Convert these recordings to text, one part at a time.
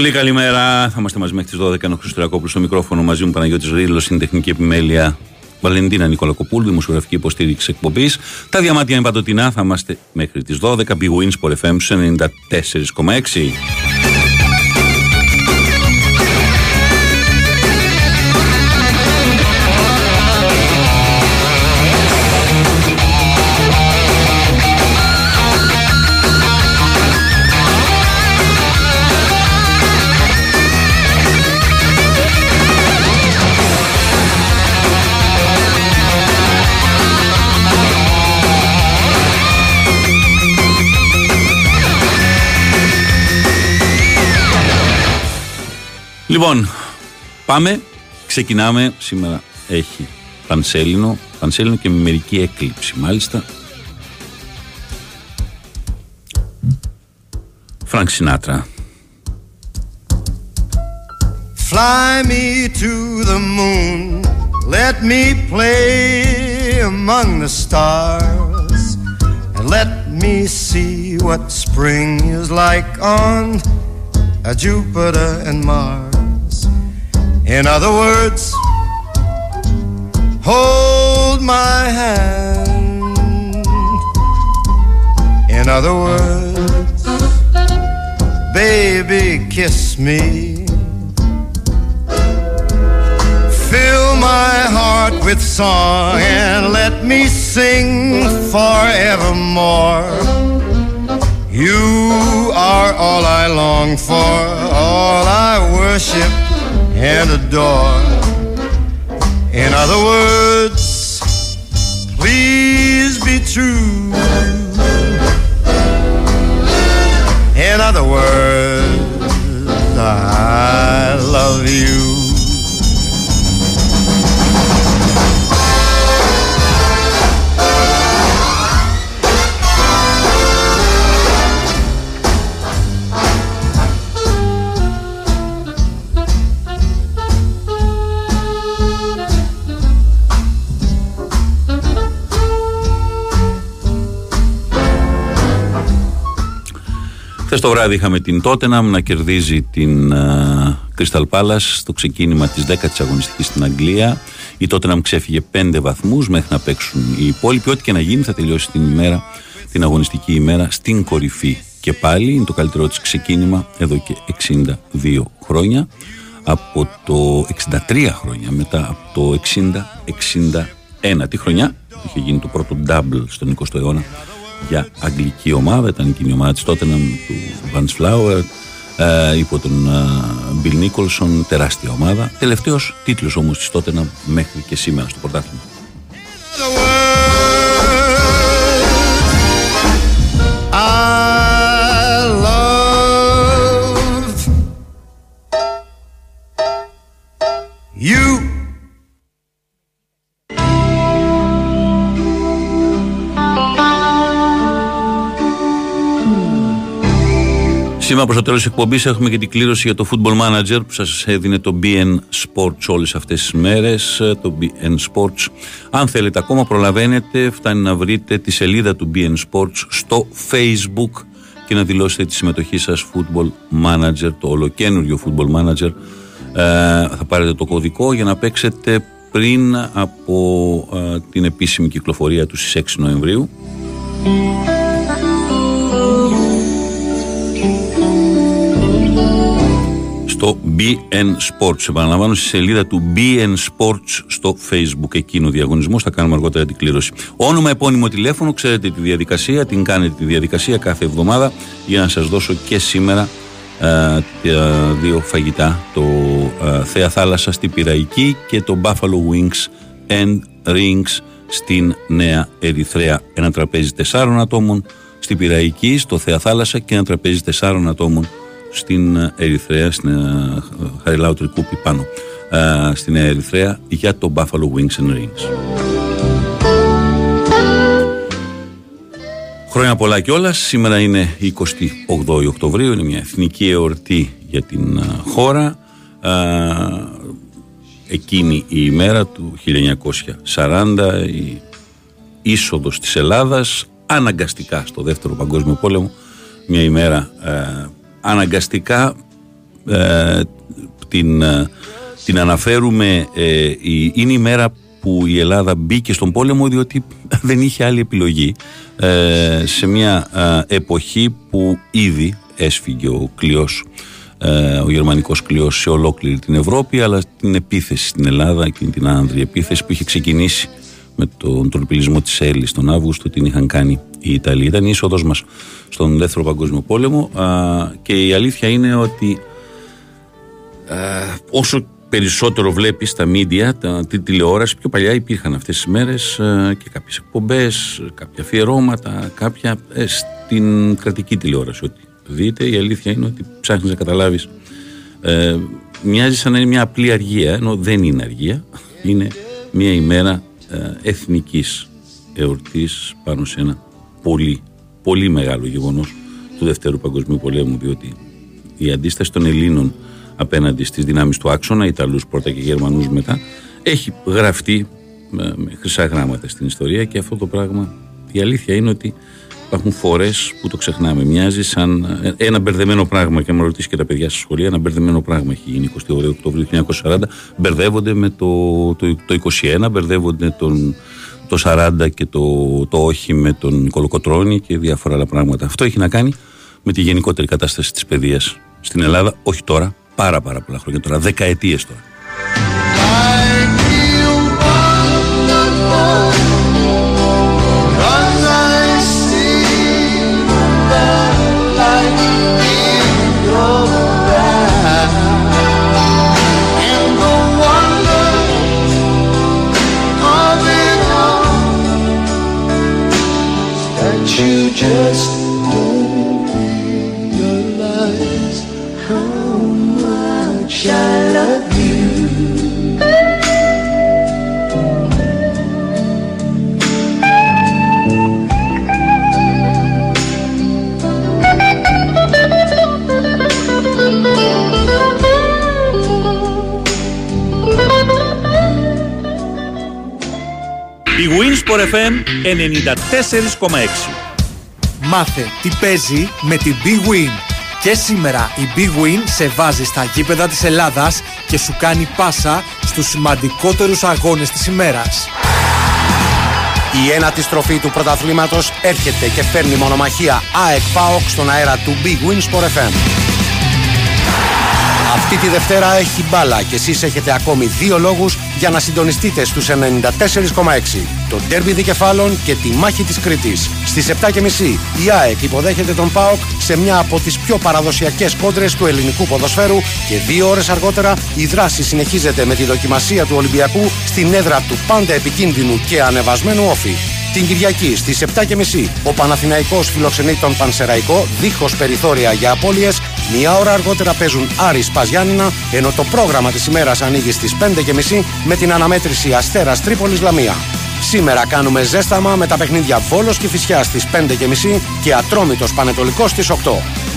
Πολύ καλημέρα. Θα είμαστε μαζί μέχρι τις 12. Ο Χριστουγεννάκοπουλο στο μικρόφωνο μαζί μου Παναγιώτης Ρίλος, στην τεχνική επιμέλεια Βαλεντίνα Νικολακοπούλου, δημοσιογραφική υποστήριξη εκπομπής. Τα διαμάτια είναι παντοτινά. Θα είμαστε μέχρι τις 12. Big Wins for FM 94,6. Λοιπόν, πάμε, ξεκινάμε. Σήμερα έχει πανσέλινο, πανσέλινο και με μερική έκλειψη μάλιστα. Φρανκ Σινάτρα. Fly me to the moon, let me play among the stars, and let me see what spring is like on Jupiter and Mars. In other words, hold my hand. In other words, baby, kiss me. Fill my heart with song and let me sing forevermore. You are all I long for, all I worship and adore. In other words, please be true. In other words, I love you. Χθες το βράδυ είχαμε την Τότεναμ να κερδίζει την uh, Crystal Palace στο ξεκίνημα της 10η αγωνιστικής στην Αγγλία. Η Τότεναμ ξέφυγε 5 βαθμούς μέχρι να παίξουν οι υπόλοιποι. Ό,τι και να γίνει θα τελειώσει την ημέρα, την αγωνιστική ημέρα στην κορυφή. Και πάλι είναι το καλύτερό της ξεκίνημα εδώ και 62 χρόνια. Από το 63 χρόνια μετά από το 60-61 τη χρονιά είχε γίνει το πρώτο double στον 20ο αιώνα για αγγλική ομάδα. Ήταν εκείνη η ομάδα της τότε του Vance Flower ε, υπό τον ε, Bill Nicholson, τεράστια ομάδα. Τελευταίος τίτλος όμως της τότε μέχρι και σήμερα στο πρωτάθλημα. Σήμερα προς το τέλος της εκπομπής έχουμε και την κλήρωση για το Football Manager που σας έδινε το BN Sports όλες αυτές τις μέρες. Το BN Sports. Αν θέλετε ακόμα, προλαβαίνετε, φτάνει να βρείτε τη σελίδα του BN Sports στο Facebook και να δηλώσετε τη συμμετοχή σας Football Manager, το ολοκένουργιο Football Manager. Ε, θα πάρετε το κωδικό για να παίξετε πριν από ε, την επίσημη κυκλοφορία του στις 6 Νοεμβρίου. Στο BN Sports. Επαναλαμβάνω στη σελίδα του BN Sports στο Facebook. Εκείνο ο διαγωνισμός. Θα κάνουμε αργότερα την κλήρωση. Όνομα, επώνυμο τηλέφωνο. Ξέρετε τη διαδικασία. Την κάνετε τη διαδικασία κάθε εβδομάδα για να σας δώσω και σήμερα ε, τα δύο φαγητά. Το ε, Θέα Θάλασσα στην Πυραϊκή και το Buffalo Wings and Rings στην Νέα Ερυθρέα. Ένα τραπέζι τεσσάρων ατόμων στην Πυραϊκή, στο Θέα Θάλασσα και ένα τραπέζι τεσσάρων ατόμων στην Ερυθρέα, στην ε, Χαριλάου Τρικούπη πάνω ε, στην Ερυθρέα για το Buffalo Wings and Rings. Χρόνια πολλά κιόλας. Σήμερα είναι 28 Οκτωβρίου, είναι μια εθνική εορτή για την ε, χώρα. εκείνη η ημέρα του 1940, η είσοδος της Ελλάδας αναγκαστικά στο δεύτερο παγκόσμιο πόλεμο, μια ημέρα αναγκαστικά ε, την, την αναφέρουμε είναι η μέρα που η Ελλάδα μπήκε στον πόλεμο διότι δεν είχε άλλη επιλογή. Σε μια εποχή που ήδη έσφυγε ο κλειός ο γερμανικός κλειός σε ολόκληρη την Ευρώπη αλλά την επίθεση στην Ελλάδα και την άνδρη επίθεση που είχε ξεκινήσει με τον τροπηλισμό της Έλλης τον Αύγουστο την είχαν κάνει οι Ιταλοί. Ήταν η είσοδος μας στον Δεύτερο Παγκόσμιο Πόλεμο και η αλήθεια είναι ότι όσο περισσότερο βλέπεις τα μίντια, τα, τη τηλεόραση, πιο παλιά υπήρχαν αυτές τις μέρες και κάποιες εκπομπές, κάποια αφιερώματα, κάποια ε, στην κρατική τηλεόραση. Ότι δείτε, η αλήθεια είναι ότι ψάχνεις να καταλάβεις ε, μοιάζει σαν να είναι μια απλή αργία, ενώ δεν είναι αργία. Είναι μια ημέρα ε, εθνικής εορτής πάνω σε ένα πολύ, πολύ μεγάλο γεγονός του Δευτέρου Παγκοσμίου Πολέμου διότι η αντίσταση των Ελλήνων απέναντι στις δυνάμεις του άξονα, Ιταλούς πρώτα και Γερμανούς μετά, έχει γραφτεί με, με χρυσά γράμματα στην ιστορία και αυτό το πράγμα η αλήθεια είναι ότι Υπάρχουν φορές που το ξεχνάμε. Μοιάζει σαν ε, ένα μπερδεμένο πράγμα. Και με ρωτήσεις και τα παιδιά στη σχολεία, ένα μπερδεμένο πράγμα έχει γίνει 28 Οκτωβρίου 1940. Μπερδεύονται με το, το, το 21, μπερδεύονται τον, το 40 και το, το όχι με τον Κολοκοτρόνη και διάφορα άλλα πράγματα. Αυτό έχει να κάνει με τη γενικότερη κατάσταση της παιδείας στην Ελλάδα, όχι τώρα, πάρα πάρα πολλά χρόνια τώρα, δεκαετίες τώρα. Just don't realize how much I love you. Η Winsport FM 94,6 Μάθε τι παίζει με την Big Win. Και σήμερα η Big Win σε βάζει στα γήπεδα της Ελλάδας και σου κάνει πάσα στους σημαντικότερους αγώνες της ημέρας. Η ένατη στροφή του πρωταθλήματος έρχεται και φέρνει μονομαχία ΑΕΚ ΠΑΟΚ στον αέρα του Big Win Sport FM. Αυτή τη Δευτέρα έχει μπάλα και εσείς έχετε ακόμη δύο λόγους για να συντονιστείτε στους 94,6. Το ντέρμπι δικεφάλων και τη μάχη της Κρήτης. Στις 7.30 η ΑΕΚ υποδέχεται τον ΠΑΟΚ σε μια από τις πιο παραδοσιακές κόντρες του ελληνικού ποδοσφαίρου και δύο ώρες αργότερα η δράση συνεχίζεται με τη δοκιμασία του Ολυμπιακού στην έδρα του πάντα επικίνδυνου και ανεβασμένου όφη. Την Κυριακή στις 7.30 ο Παναθηναϊκός φιλοξενεί τον Πανσεραϊκό δίχως περιθώρια για απώλειες. Μία ώρα αργότερα παίζουν Άρης Παζιάννηνα, ενώ το πρόγραμμα της ημέρας ανοίγει στις 5.30 με την αναμέτρηση Αστέρας Τρίπολης Λαμία. Σήμερα κάνουμε ζέσταμα με τα παιχνίδια Βόλος και Φυσιάς στις 5.30 και Ατρόμητος Πανετολικός στις 8.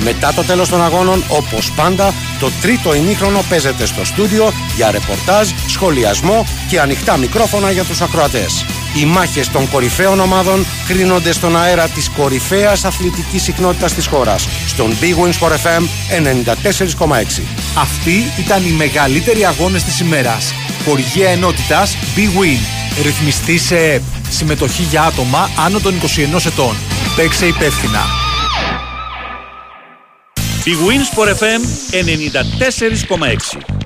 Μετά το τέλος των αγώνων, όπως πάντα, το τρίτο ημίχρονο παίζεται στο στούντιο για ρεπορτάζ, σχολιασμό και ανοιχτά μικρόφωνα για τους ακροατές. Οι μάχες των κορυφαίων ομάδων κρίνονται στον αέρα της κορυφαίας αθλητικής συχνότητας της χώρας, στον Big Wins for FM 94,6. Αυτοί ήταν οι μεγαλύτεροι αγώνες της ημέρας. Χορηγία ενότητας Big Win. Ρυθμιστή σε ΕΠ. Συμμετοχή για άτομα άνω των 21 ετών. Παίξε υπεύθυνα. Η Wins for FM 94,6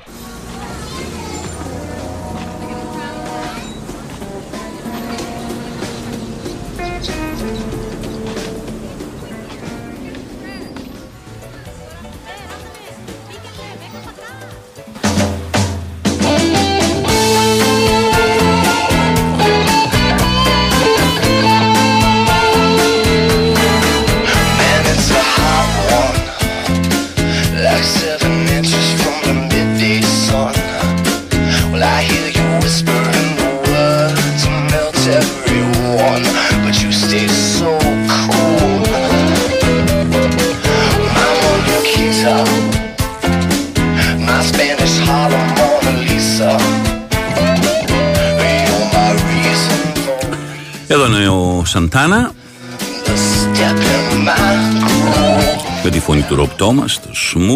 με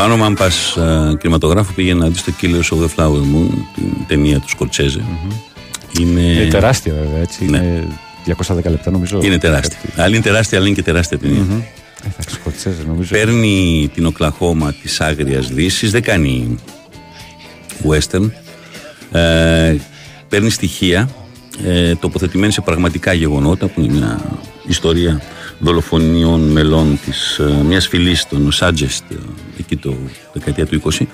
Πάνω μου, αν πας uh, κινηματογράφο, πήγαινε να δεις το Killers of the Flower Moon, την ταινία του σκορτσεζε Είναι... είναι τεράστια, βέβαια. Έτσι. Ναι. Είναι 210 λεπτά, νομίζω. Είναι τεράστια. Κάτι... Αλλά είναι τεράστια, αλλά είναι και τεράστια ταινία. Mm-hmm. νομίζω. Παίρνει την Οκλαχώμα της Άγριας Δύσης, δεν κάνει western. Ε, παίρνει στοιχεία ε, τοποθετημένη σε πραγματικά γεγονότα, που είναι μια ιστορία δολοφονιών μελών της, ε, μιας φυλής των Σάτζεστ εκεί το δεκαετία του 20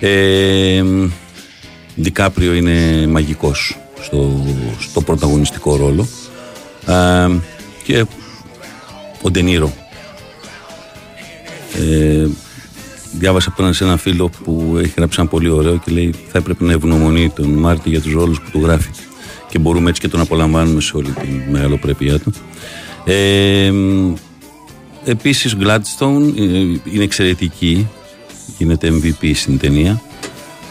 ε, Δικάπριο είναι μαγικός στο, στο πρωταγωνιστικό ρόλο. Ε, και ο Ντενίρο ε, διάβασα από σε ένα φίλο που έχει γράψει ένα πολύ ωραίο και λέει θα έπρεπε να ευγνωμονεί τον Μάρτι για τους ρόλους που του γράφει και μπορούμε έτσι και τον απολαμβάνουμε σε όλη τη μεγαλοπρέπειά του ε, επίσης Gladstone ε, είναι εξαιρετική γίνεται MVP στην ταινία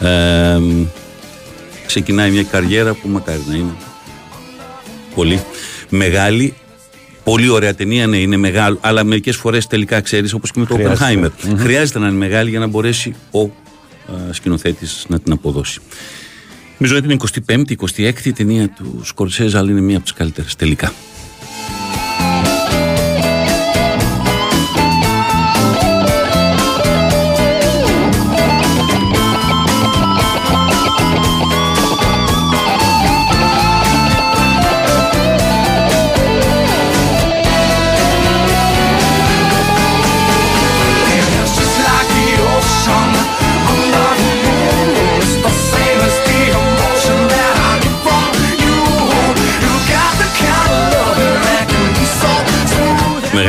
ε, ξεκινάει μια καριέρα που μακάρι να είναι πολύ μεγάλη Πολύ ωραία ταινία, ναι, είναι μεγάλο, αλλά μερικές φορές τελικά ξέρεις, όπως και με το Oppenheimer. Χρειάζεται να είναι μεγάλη για να μπορέσει ο σκηνοθέτης να την αποδώσει. Νομίζω ότι είναι 25η, 26η ταινία του Σκορσέζα, αλλά είναι μία από τις καλύτερες τελικά.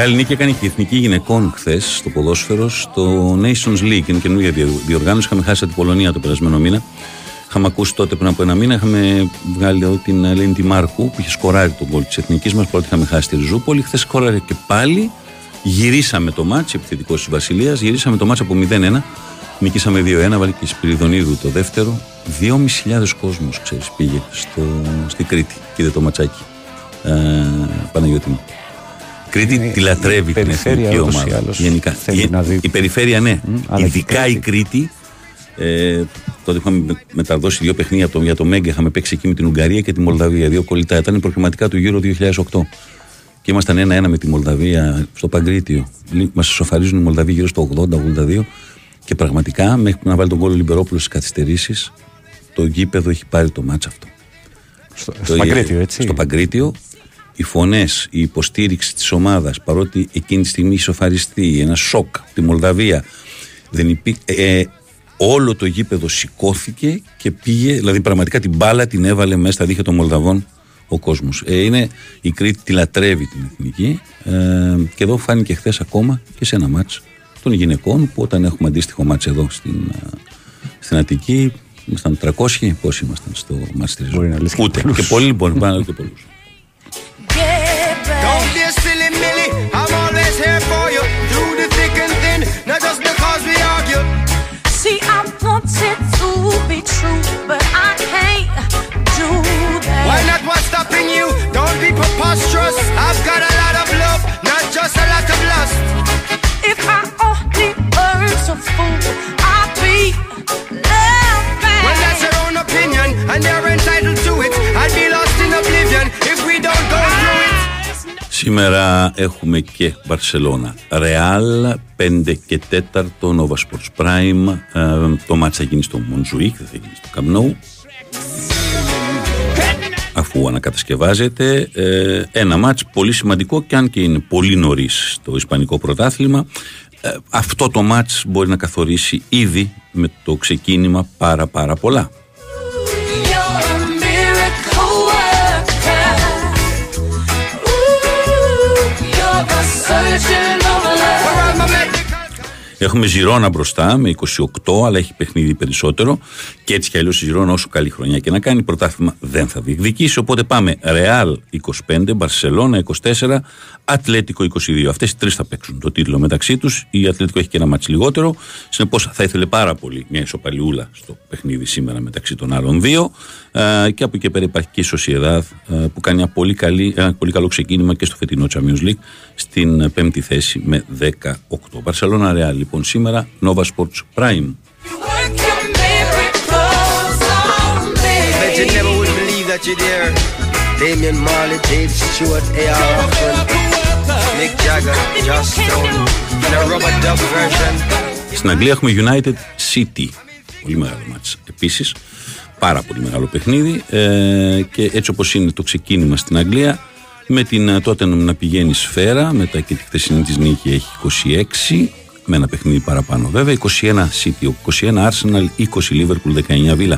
Μεγάλη νίκη έκανε και η Εθνική Γυναικών χθες στο ποδόσφαιρο στο Nations League. Είναι καινούργια διοργάνωση. Είχαμε χάσει την Πολωνία το περασμένο μήνα. Είχαμε ακούσει τότε πριν από ένα μήνα. Είχαμε βγάλει εδώ την Ελένη Τη Μάρκου που είχε σκοράρει τον κόλ της Εθνικής μας. Πρώτη είχαμε χάσει τη Ριζούπολη. Χθες σκόραρε και πάλι. Γυρίσαμε το μάτσο, επιθετικός της Βασιλείας. Γυρίσαμε το μάτσο από 0-1. Νικήσαμε 2-1. Βάλει και η Σπυριδονίδου το δεύτερο. 2.500 κόσμος, ξέρεις, πήγε στο, στη Κρήτη και είδε το ματσάκι. Ε, Παναγιώτη μου. Κρήτη τη λατρεύει την εθνική ομάδα. Γενικά. Η, η, περιφέρεια ναι. Mm, Ειδικά η Κρήτη. Ε, τότε είχαμε μεταδώσει δύο παιχνίδια από το, για το Μέγκα. Είχαμε παίξει εκεί με την Ουγγαρία και τη Μολδαβία. Δύο κολλητά. Ήταν προκριματικά του γύρω 2008. Και ήμασταν ένα-ένα με τη Μολδαβία στο Παγκρίτιο. Μας σοφαρίζουν οι Μολδαβοί γύρω στο 80-82. Και πραγματικά μέχρι να βάλει τον κόλλο Λιμπερόπουλος στις καθυστερήσεις, το γήπεδο έχει πάρει το μάτσο αυτό. Στο, στο Παγκρίτιο, έτσι. Στο Παγκρίτιο οι φωνές, η υποστήριξη της ομάδας, παρότι εκείνη τη στιγμή ισοφαριστεί, ένα σοκ, τη Μολδαβία, δεν υπή... Ε, ε, όλο το γήπεδο σηκώθηκε και πήγε, δηλαδή πραγματικά την μπάλα την έβαλε μέσα στα δίχτυα των Μολδαβών ο κόσμος. Ε, είναι η Κρήτη τη λατρεύει την εθνική ε, και εδώ φάνηκε χθες ακόμα και σε ένα μάτς των γυναικών που όταν έχουμε αντίστοιχο μάτς εδώ στην, ε, στην Αττική ήμασταν 300, πόσοι ήμασταν στο μάτς της Ούτε. Και πολλοί λοιπόν, πάνω και πολλούς. Σήμερα έχουμε και Μπαρσελώνα. Ρεάλ 5 και 4 Nova Sports Prime. Ε, το μάτς θα γίνει στο Μοντζουίκ, δεν θα γίνει στο Καμνόου. Αφού ανακατασκευάζεται. Ε, ένα μάτς πολύ σημαντικό και αν και είναι πολύ νωρίς το Ισπανικό πρωτάθλημα. Ε, αυτό το μάτς μπορεί να καθορίσει ήδη με το ξεκίνημα πάρα πάρα πολλά. This is Έχουμε Χιρόνα μπροστά με 28, αλλά έχει παιχνίδι περισσότερο. Και έτσι κι αλλιώς η Χιρόνα, όσο καλή χρονιά και να κάνει, πρωτάθλημα δεν θα διεκδικήσει. Οπότε πάμε Ρεάλ 25, Μπαρσελόνα 24, Ατλέτικο 22. Αυτές οι τρεις θα παίξουν το τίτλο μεταξύ τους. Η Ατλέτικο έχει και ένα ματσάκι λιγότερο. Συνεπώς θα ήθελε πάρα πολύ μια ισοπαλιούλα στο παιχνίδι σήμερα μεταξύ των άλλων δύο. Ε, και από εκεί πέρα υπάρχει και η Σοσιεδάδ ε, που κάνει ένα πολύ, καλή, ένα πολύ καλό ξεκίνημα και στο φετινό Champions League στην πέμπτη θέση με 18. Μπαρσελόνα Ρεάλ λοιπόν σήμερα, Nova Sports Prime. Damian Marley, Dave Stewart, A.R. Rahman, Mick Jagger, Joss Stone, in a rubber dub version. Στην Αγγλία έχουμε United City. Πολύ μεγάλο μάτς. Επίσης, πάρα πολύ μεγάλο παιχνίδι ε, και έτσι όπως είναι το ξεκίνημα στην Αγγλία με την τότε να πηγαίνει σφαίρα μετά και τη χθεσινή της νίκη έχει 26 με ένα παιχνίδι παραπάνω. Βέβαια 21 City, 21 Arsenal, 20 Liverpool, 19 Villa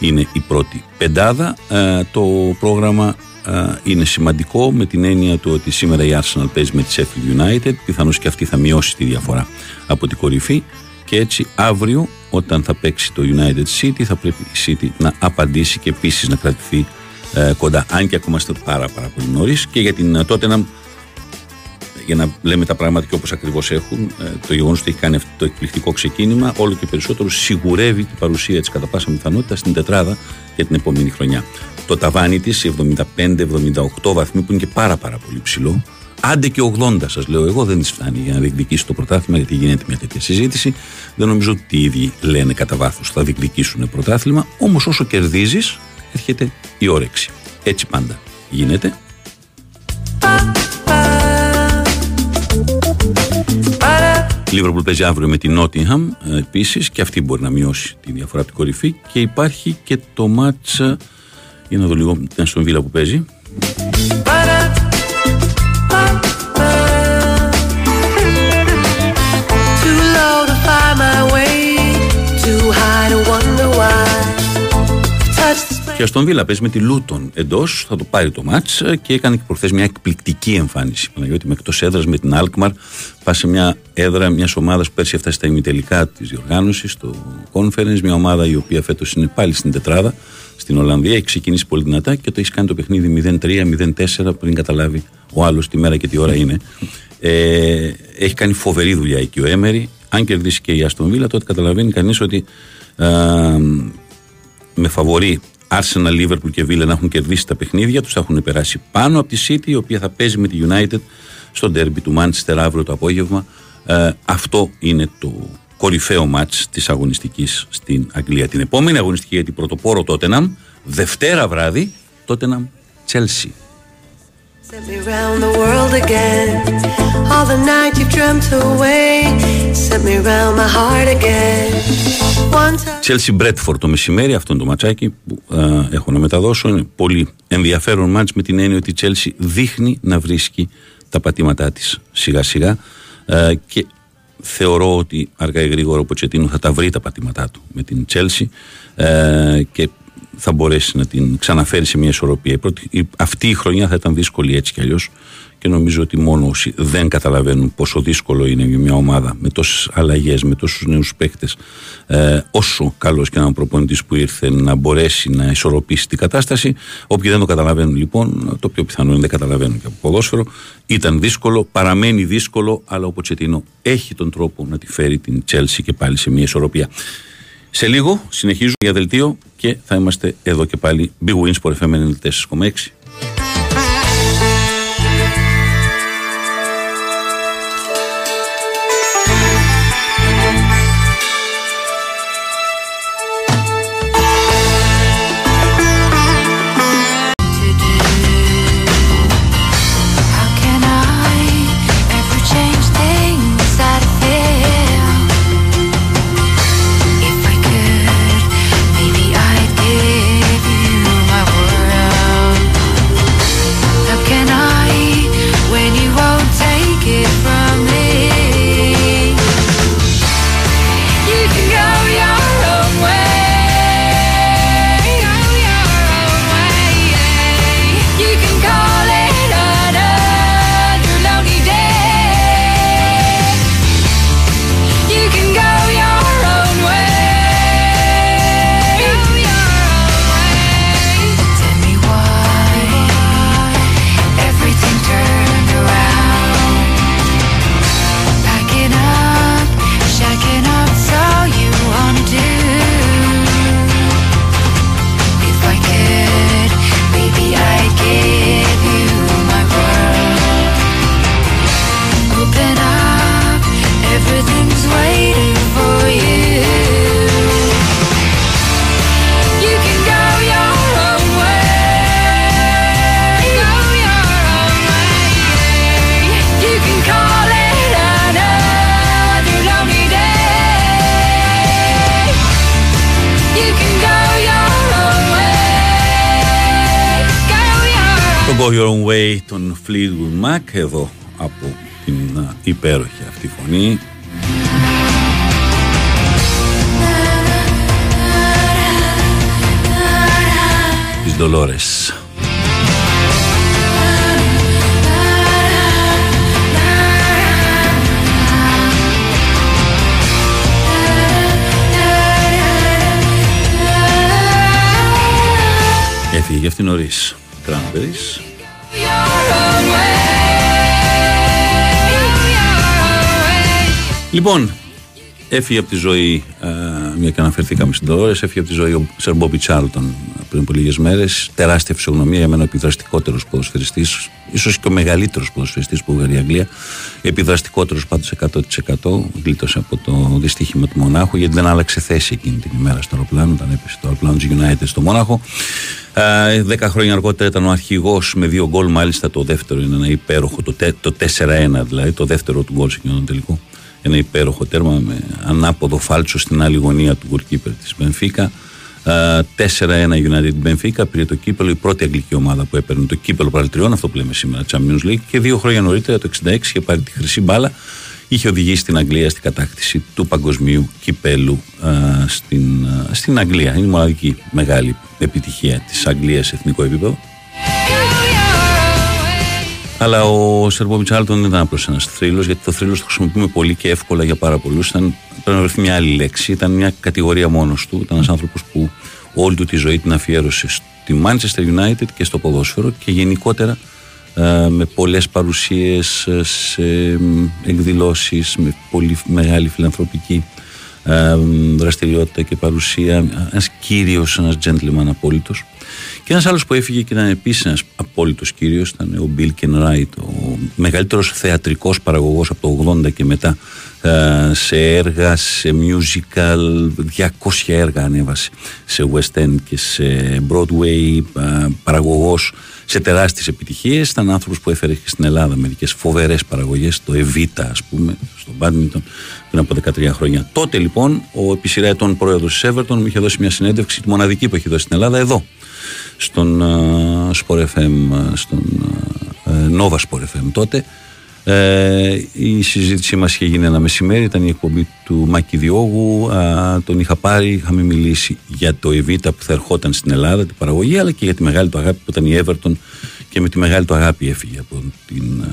είναι η πρώτη πεντάδα. Ε, το πρόγραμμα ε, είναι σημαντικό με την έννοια του ότι σήμερα η Arsenal παίζει με τη Sheffield United. Πιθανώς και αυτή θα μειώσει τη διαφορά από την κορυφή. Και έτσι αύριο όταν θα παίξει το United City θα πρέπει η City να απαντήσει και επίσης να κρατηθεί ε, κοντά. Αν και ακόμα είστε πάρα, πάρα πολύ νωρίς. Και για την τότε να για να λέμε τα πράγματα και όπως ακριβώς έχουν ε, το γεγονός ότι έχει κάνει αυτό το εκπληκτικό ξεκίνημα όλο και περισσότερο σιγουρεύει την παρουσία της κατά πάσα πιθανότητα στην τετράδα για την επόμενη χρονιά το ταβάνι της 75-78 βαθμοί που είναι και πάρα πάρα πολύ ψηλό Άντε και 80 σας λέω εγώ δεν της φτάνει για να διεκδικήσει το πρωτάθλημα γιατί γίνεται μια τέτοια συζήτηση. Δεν νομίζω ότι οι ίδιοι λένε κατά βάθος θα διεκδικήσουν πρωτάθλημα. Όμως όσο κερδίζεις έρχεται η όρεξη. Έτσι πάντα γίνεται. Λίβερπουλ παίζει αύριο με την Νότιγχαμ επίσης και αυτή μπορεί να μειώσει τη διαφορά από την κορυφή. Και υπάρχει και το μάτσα. Για να δω λίγο την Αστον Βίλα που παίζει. Και στον Βίλα παίζει με τη Λούτον εντός, θα το πάρει το μάτς και έκανε και προχθές μια εκπληκτική εμφάνιση. Παναγιώτη με εκτό έδρα με την Αλκμαρ, πας σε μια έδρα μιας ομάδας που πέρσι έφτασε στα ημιτελικά της διοργάνωσης, το Conference, μια ομάδα η οποία φέτος είναι πάλι στην τετράδα στην Ολλανδία. Έχει ξεκινήσει πολύ δυνατά και το έχεις κάνει το παιχνίδι 0-3-0-4 πριν καταλάβει ο άλλος τη μέρα και τι ώρα είναι. Ε, έχει κάνει φοβερή δουλειά εκεί ο Έμερι. Αν κερδίσει και η Αστον Βίλα, τότε καταλαβαίνει κανείς ότι ε, με φαβορή Arsenal, Liverpool και Villa να έχουν κερδίσει τα παιχνίδια τους, θα έχουν περάσει πάνω από τη City, η οποία θα παίζει με τη United στο ντέρμπι του Manchester αύριο το απόγευμα. Ε, αυτό είναι το κορυφαίο μάτς της αγωνιστικής στην Αγγλία. Την επόμενη αγωνιστική για την πρωτοπόρο Tottenham, Δευτέρα βράδυ, Tottenham Chelsea. Set me round the world again. All the night you've dreamt away. Set me round my heart again. Chelsea Bradford το μεσημέρι, αυτό είναι το ματσάκι που α, έχω να μεταδώσω. Είναι πολύ ενδιαφέρον μάτς με την έννοια ότι η Chelsea δείχνει να βρίσκει τα πατήματά της σιγά σιγά α, και θεωρώ ότι αργά ή γρήγορα ο Ποτσετίνο θα τα βρει τα πατήματά του με την Chelsea α, και θα μπορέσει να την ξαναφέρει σε μια ισορροπία. αυτή η χρονιά θα ήταν δύσκολη έτσι κι αλλιώς και νομίζω ότι μόνο όσοι δεν καταλαβαίνουν πόσο δύσκολο είναι για μια ομάδα με τόσες αλλαγές, με τόσους νέους παίχτε, ε, όσο καλός και ένα προπονητής που ήρθε να μπορέσει να ισορροπήσει την κατάσταση. Όποιοι δεν το καταλαβαίνουν λοιπόν, το πιο πιθανό είναι δεν καταλαβαίνουν και από ποδόσφαιρο. Ήταν δύσκολο, παραμένει δύσκολο, αλλά ο Ποτσετίνο έχει τον τρόπο να τη φέρει την Τσέλση και πάλι σε μια ισορροπία. Σε λίγο συνεχίζω για δελτίο και θα είμαστε εδώ και πάλι. Big Wins for FM 94,6. Fleetwood Mac εδώ από την υπέροχη αυτή φωνή. Της Dolores Έφυγε για αυτήν νωρίς. Cranberries Λοιπόν, έφυγε από τη ζωή, ε, μια και αναφερθήκαμε στην Dolores, έφυγε από τη ζωή ο Σερ Μπόμπι Τσάρλτον πριν από λίγες μέρες. Τεράστια φυσιογνωμία για μένα ο επιδραστικότερος ποδοσφαιριστής, ίσως και ο μεγαλύτερος ποδοσφαιριστής που βγάλει η Αγγλία. Επιδραστικότερος πάντως 100%. Γλίτωσε από το δυστύχημα του Μονάχου, γιατί δεν άλλαξε θέση εκείνη την ημέρα στο αεροπλάνο, όταν έπεσε το αεροπλάνο της United στο Μόναχο. Ε, δέκα χρόνια αργότερα ήταν ο αρχηγός με δύο γκολ, μάλιστα το δεύτερο είναι ένα υπέροχο, το, το 4-1 δηλαδή, το δεύτερο του γκολ σε εκείνον τον τελικό ένα υπέροχο τέρμα με ανάποδο φάλτσο στην άλλη γωνία του γκολκίπερ της Μπενφίκα. 4-1 United Benfica πήρε το κύπελο, η πρώτη αγγλική ομάδα που έπαιρνε το κύπελο παραλτριών, αυτό που λέμε σήμερα, Champions League. Και δύο χρόνια νωρίτερα, το 66, είχε πάρει τη χρυσή μπάλα. Είχε οδηγήσει την Αγγλία στην κατάκτηση του παγκοσμίου κυπέλου στην, στην Αγγλία. Είναι η μοναδική μεγάλη επιτυχία της Αγγλίας σε εθνικό επίπεδο. Αλλά ο Σερβόβιτ Άλτον δεν ήταν απλώς ένας θρύλος, γιατί το θρύλος το χρησιμοποιούμε πολύ και εύκολα για πάρα πολλούς. Ήταν, πρέπει να βρεθεί μια άλλη λέξη. Ήταν μια κατηγορία μόνος του. Ήταν ένας άνθρωπος που όλη του τη ζωή την αφιέρωσε στη Manchester United και στο ποδόσφαιρο και γενικότερα ε, με πολλές παρουσίες σε εκδηλώσεις, με πολύ μεγάλη φιλανθρωπική ε, δραστηριότητα και παρουσία. Ένας κύριος, ένας gentleman απόλυτος. Και ένας άλλος που έφυγε και ήταν επίσης ένας απόλυτος κύριος ήταν ο Bill Kenwright, ο μεγαλύτερος θεατρικός παραγωγός από το 80 και μετά ε, σε έργα, σε musical, 200 έργα ανέβασε σε West End και σε Broadway, ε, παραγωγός σε τεράστιες επιτυχίες. Ήταν άνθρωπος που έφερε και στην Ελλάδα μερικές φοβερές παραγωγές, το Evita ας πούμε, στο Badminton πριν από 13 χρόνια. Τότε λοιπόν ο επί σειρά ετών πρόεδρος της Everton μου είχε δώσει μια συνέντευξη, τη μοναδική που έχει δώσει στην Ελλάδα, εδώ στον uh, Sport FM, στον uh, Nova Sport FM τότε. Ε, η συζήτησή μας είχε γίνει ένα μεσημέρι, ήταν η εκπομπή του Μάκη Διόγου, τον είχα πάρει, είχαμε μιλήσει για το Εβίτα που θα ερχόταν στην Ελλάδα, την παραγωγή, αλλά και για τη μεγάλη του αγάπη που ήταν η Everton και με τη μεγάλη του αγάπη έφυγε από την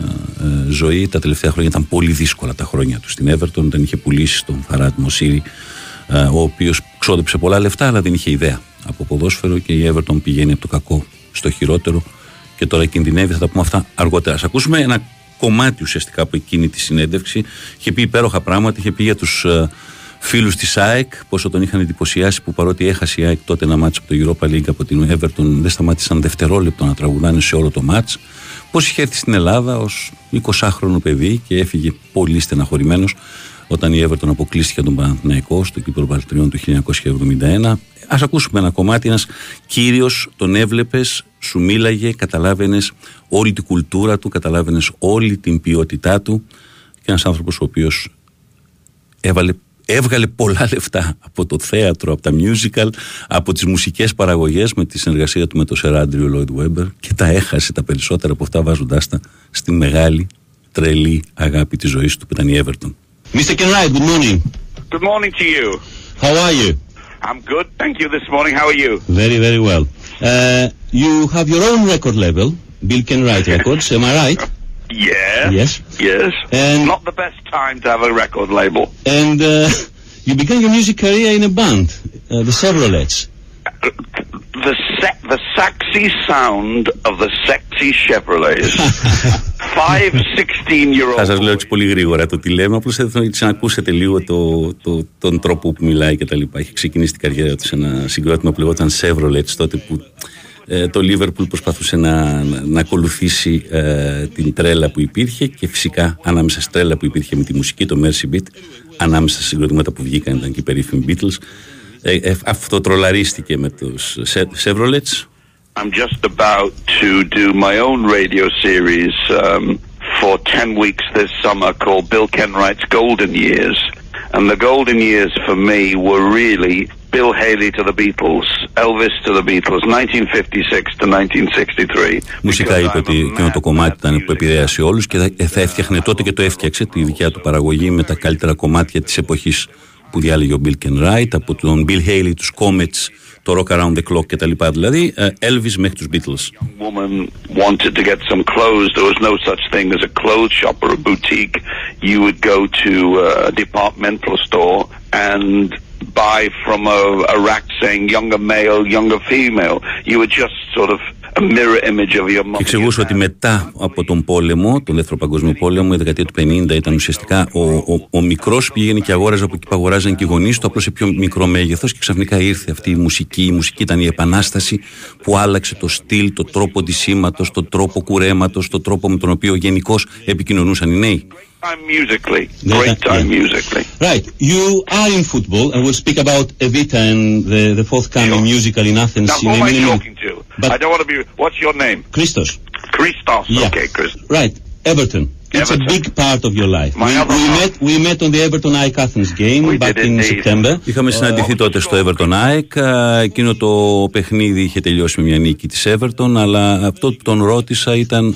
ε, ζωή. Τα τελευταία χρόνια ήταν πολύ δύσκολα τα χρόνια του στην Everton, όταν είχε πουλήσει τον Φαράτ Μοσίρη, ο οποίος ξόδεψε πολλά λεφτά, αλλά δεν είχε ιδέα από ποδόσφαιρο και η Everton πηγαίνει από το κακό στο χειρότερο και τώρα κινδυνεύει. Θα τα πούμε αυτά αργότερα. Α ακούσουμε ένα κομμάτι ουσιαστικά από εκείνη τη συνέντευξη. Είχε πει υπέροχα πράγματα, είχε πει για τους uh, φίλους της ΑΕΚ, πόσο τον είχαν εντυπωσιάσει που παρότι έχασε η ΑΕΚ τότε ένα μάτσο από το Europa League από την Everton, δεν σταμάτησαν δευτερόλεπτο να τραγουδάνε σε όλο το μάτς. Πώς είχε έρθει στην Ελλάδα ως 20χρονο παιδί και έφυγε πολύ στεναχωρημένος όταν η Everton αποκλείστηκε τον Παναθηναϊκό στο κύπρο Παλτριών του 1971. Α ακούσουμε ένα κομμάτι. Ένας κύριος τον έβλεπες, σου μίλαγε, καταλάβαινες όλη την κουλτούρα του, καταλάβαινες όλη την ποιότητά του και ένας άνθρωπος ο οποίος έβαλε έβγαλε πολλά λεφτά από το θέατρο, από τα musical, από τις μουσικές παραγωγές με τη συνεργασία του με τον Σεράντριο Λόιντ Βέμπερ και τα έχασε τα περισσότερα από αυτά βάζοντάς τα στη μεγάλη τρελή αγάπη της ζωής του που ήταν η Everton. Mr. Kenwright, good morning. Good morning to you. How are you? I'm good, thank you this morning. How are you? Very, very well. Uh, you have your own record label, Bill Kenwright Records, am I right? Yes. Yes. Yes. And- Not the best time to have a record label. And uh, you began your music career in a band, uh, the Chevrolets. The se- the sexy sound of the sexy Chevrolets. Five 16 year Θα σας λέω old έτσι πολύ γρήγορα το τι λέμε, απλώς θα ήθελα να ακούσετε λίγο το, το, τον τρόπο που μιλάει και τα λοιπά. Έχει ξεκινήσει την καριέρα του σε ένα συγκρότημα που λεγόταν Chevrolet τότε που ε, το Liverpool προσπαθούσε να, να, να ακολουθήσει ε, την τρέλα που υπήρχε και φυσικά ανάμεσα στη τρέλα που υπήρχε με τη μουσική, το Mercy Beat, ανάμεσα στα συγκροτήματα που βγήκαν ήταν και οι περίφημοι Beatles, ε, ε, αυτοτρολαρίστηκε με τους Σεβρολέτς. I'm just about to do my own radio series um, for 10 weeks this summer called Bill Kenwright's Golden Years. And the golden years for me were really Bill Haley to the Beatles, Elvis to the Beatles, 1956 to 1963. Μουσικά είπε ότι εκείνο το κομμάτι ήταν που επηρέασε όλους και θα έφτιαχνε τότε και το έφτιαξε τη δικιά του παραγωγή με τα καλύτερα κομμάτια της εποχής. που διάλεγε ο Bill Ken Wright, από τον Bill Haley, του Comets, το Rock Around the Clock κτλ. Δηλαδή Elvis μέχρι τους Beatles. Woman wanted to get some clothes. There was no such thing as a clothes shop or a boutique. You would go to a departmental store and buy from a, a rack saying younger male, younger female. You would just sort of και εξηγούσε ότι μετά από τον πόλεμο, τον δεύτερο παγκόσμιο πόλεμο, η δεκαετία του 50 ήταν ουσιαστικά ο, ο, ο μικρός πήγαινε και αγόραζε από εκεί που αγοράζαν και οι γονείς του, απλώς σε πιο μικρό μέγεθος και ξαφνικά ήρθε αυτή η μουσική. Η μουσική ήταν η επανάσταση που άλλαξε το στυλ, το τρόπο ντυσίματος, το τρόπο κουρέματος, το τρόπο με τον οποίο γενικώς επικοινωνούσαν οι νέοι. Time musically. Great time yeah. musically. Right. You are in football, and we'll speak about Evita and the, the forthcoming sure. musical in Athens. Now, who am I talking to? But I don't want to be. What's your name? Christos. Christos. Yeah. Okay, Christos. Right. Everton. It's Everton. a big part of your life. My we, other we half. met we met on the Everton Ike Athens game We back did in indeed. September. Είχαμε συναντηθεί τότε στο Everton ΑΕΚ. Α, Εκείνο το παιχνίδι είχε τελειώσει με μια νίκη της Everton, αλλά αυτό που τον ρώτησα ήταν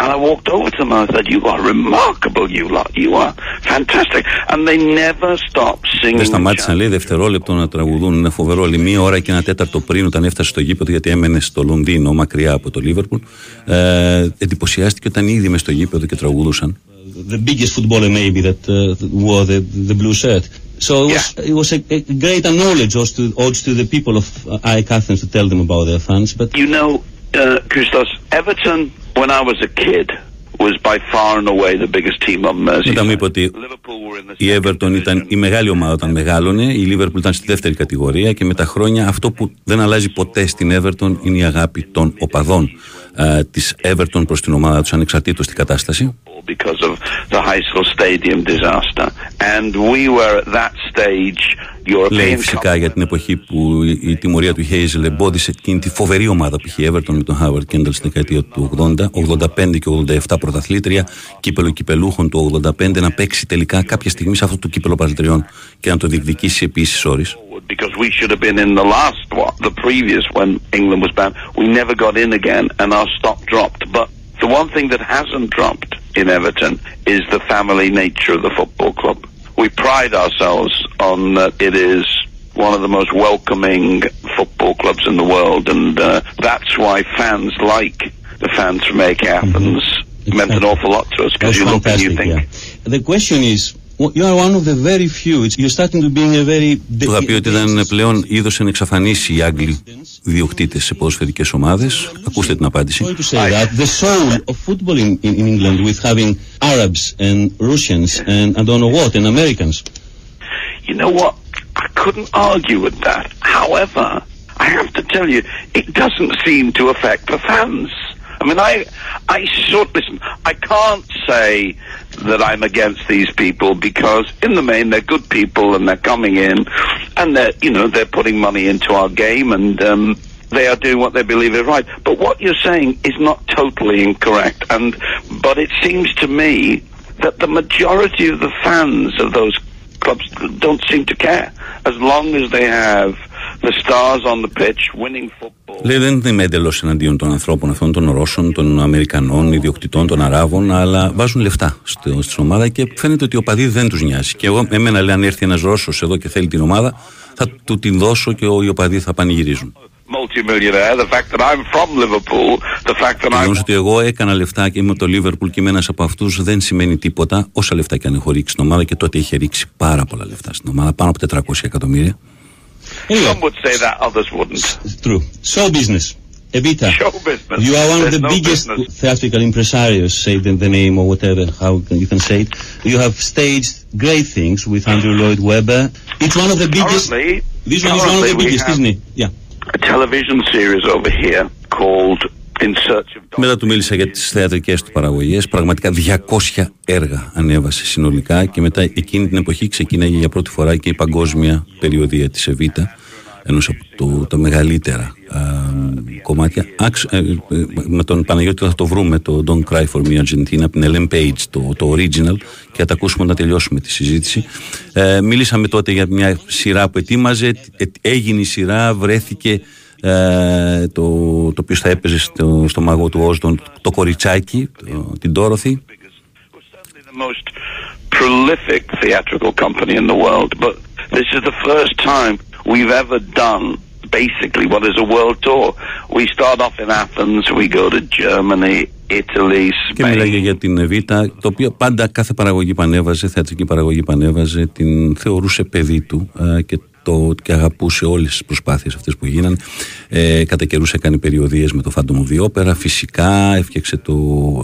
And I walked over to them and I said, "You are remarkable, you lot. You are fantastic." And they never stopped singing. Δεν and σταμάτησαν λέει δευτερόλεπτο να τραγουδούν. Είναι φοβερό. Λέει μία ώρα και ένα τέταρτο πριν όταν έφτασε στο γήπεδο, γιατί έμενε στο Λονδίνο μακριά από το Λίβερπουλ. Ε, εντυπωσιάστηκε όταν ήδη με στο γήπεδο και τραγουδούσαν. The biggest footballer maybe that uh, wore the the blue shirt. So it was it was a, a great knowledge also to, also to the people of uh, Ike Athens to tell them about their fans. But You know, Κρίστος, uh, Everton, when Ήταν μου είπε ότι η Everton ήταν η μεγάλη ομάδα όταν μεγάλωνε, η Liverpool ήταν στη δεύτερη κατηγορία και με τα χρόνια αυτό που δεν αλλάζει ποτέ στην Everton είναι η αγάπη των οπαδών τη της προ προς την ομάδα τους ανεξαρτήτως την κατάσταση. Λέει European φυσικά για την εποχή που η, η τιμωρία του Χέιζελ εμπόδισε εκείνη τη φοβερή ομάδα που είχε η Everton με τον Howard Kendall στην δεκαετία του 80, 85 και 87 πρωταθλήτρια, κύπελο κυπελούχων του 85 να παίξει τελικά κάποια στιγμή σε αυτό το κύπελο πρωταθλητριών και να το διεκδικήσει επίσης όρει. because we should have been in the last what the previous when England was banned. We never got in again and our stock dropped. But the one thing that hasn't dropped in Everton is the family nature of the football club. We pride ourselves on that it is one of the most welcoming football clubs in the world and uh, that's why fans like the fans from AK Athens meant an awful lot to us because you look and you think. Yeah. The question is, you are one of the very few. It's, you're starting to being a very. Του είχα πει ότι ήταν πλέον είδο εν εξαφανίσει οι Άγγλοι διοκτήτε σε ποδοσφαιρικέ ομάδε. Ακούστε την απάντηση. Sorry to say that the soul of football in, in, in England with having Arabs and Russians and I don't know what and Americans. You know what? I couldn't argue with that. However, I have to tell you, it doesn't seem to affect the fans. I mean, I, I sort listen. I can't say that I'm against these people because, in the main, they're good people and they're coming in, and they're, you know, they're putting money into our game and. Um, they are doing what they believe is right. But what you're saying is not totally incorrect. And but it seems to me that the majority of the fans of those clubs don't seem to care as long as they have the stars on the pitch winning football. Λέει δεν είμαι εντελώς εναντίον των ανθρώπων αυτών, των Ρώσων, των Αμερικανών, ιδιοκτητών, των Αράβων, αλλά βάζουν λεφτά στο, στην ομάδα και φαίνεται ότι ο παδί δεν τους νοιάζει. Και εγώ, εμένα λέει, αν έρθει ένας Ρώσος εδώ και θέλει την ομάδα, θα του την δώσω και οι οπαδοί θα πανηγυρίζουν. Multi-millionaire, the fact that I'm from Liverpool, the fact that I'm Γεγονό ότι εγώ έκανα λεφτά και είμαι από το Λίβερπουλ και είμαι ένας από αυτούς δεν σημαίνει τίποτα. Όσα λεφτά και αν έχω ρίξει στην ομάδα και τότε είχε ρίξει πάρα πολλά λεφτά στην ομάδα, πάνω από 400 εκατομμύρια. Anyway, some would say that, others wouldn't. true. Show business. Evita. Show business. You are one of the no biggest business. theatrical impresarios, say the, the name or whatever, how can- you can say it. You have staged great things with Andrew Lloyd Webber. It's one of the biggest. Currently, This one is one of the biggest, isn't it? Yeah. a television series over here called μετά του μίλησα για τις θεατρικές του παραγωγές Πραγματικά 200 έργα ανέβασε συνολικά Και μετά εκείνη την εποχή ξεκίναγε για πρώτη φορά Και η παγκόσμια περιοδία της Εβίτα Ενός από το, τα μεγαλύτερα α, κομμάτια. Άξ, ε, ε, Με τον Παναγιώτη θα το βρούμε Το Don't Cry For Me Argentina Από την Ellen Page το, το original Και θα τα ακούσουμε να τελειώσουμε τη συζήτηση. Ε, Μίλησαμε τότε για μια σειρά που ετοίμαζε Έγινε η σειρά, βρέθηκε ε, το, το οποίος θα έπαιζε στο, στο μαγό του Όσδον το κοριτσάκι, το, την Τόροθη. prolific theatrical company in the world, but this is the first time we've ever done basically what is a world tour. We start off in Athens, we go to Germany, Italy, Spain. Και μιλάγε για την Εβίτα, το οποίο πάντα κάθε παραγωγή πανέβαζε, θεατρική παραγωγή πανέβαζε, την θεωρούσε παιδί του ε, και το, και αγαπούσε όλες τις προσπάθειες αυτές που γίνανε. Ε, κατά καιρούς έκανε περιοδίες με το Phantom of the Opera. Φυσικά έφτιαξε το.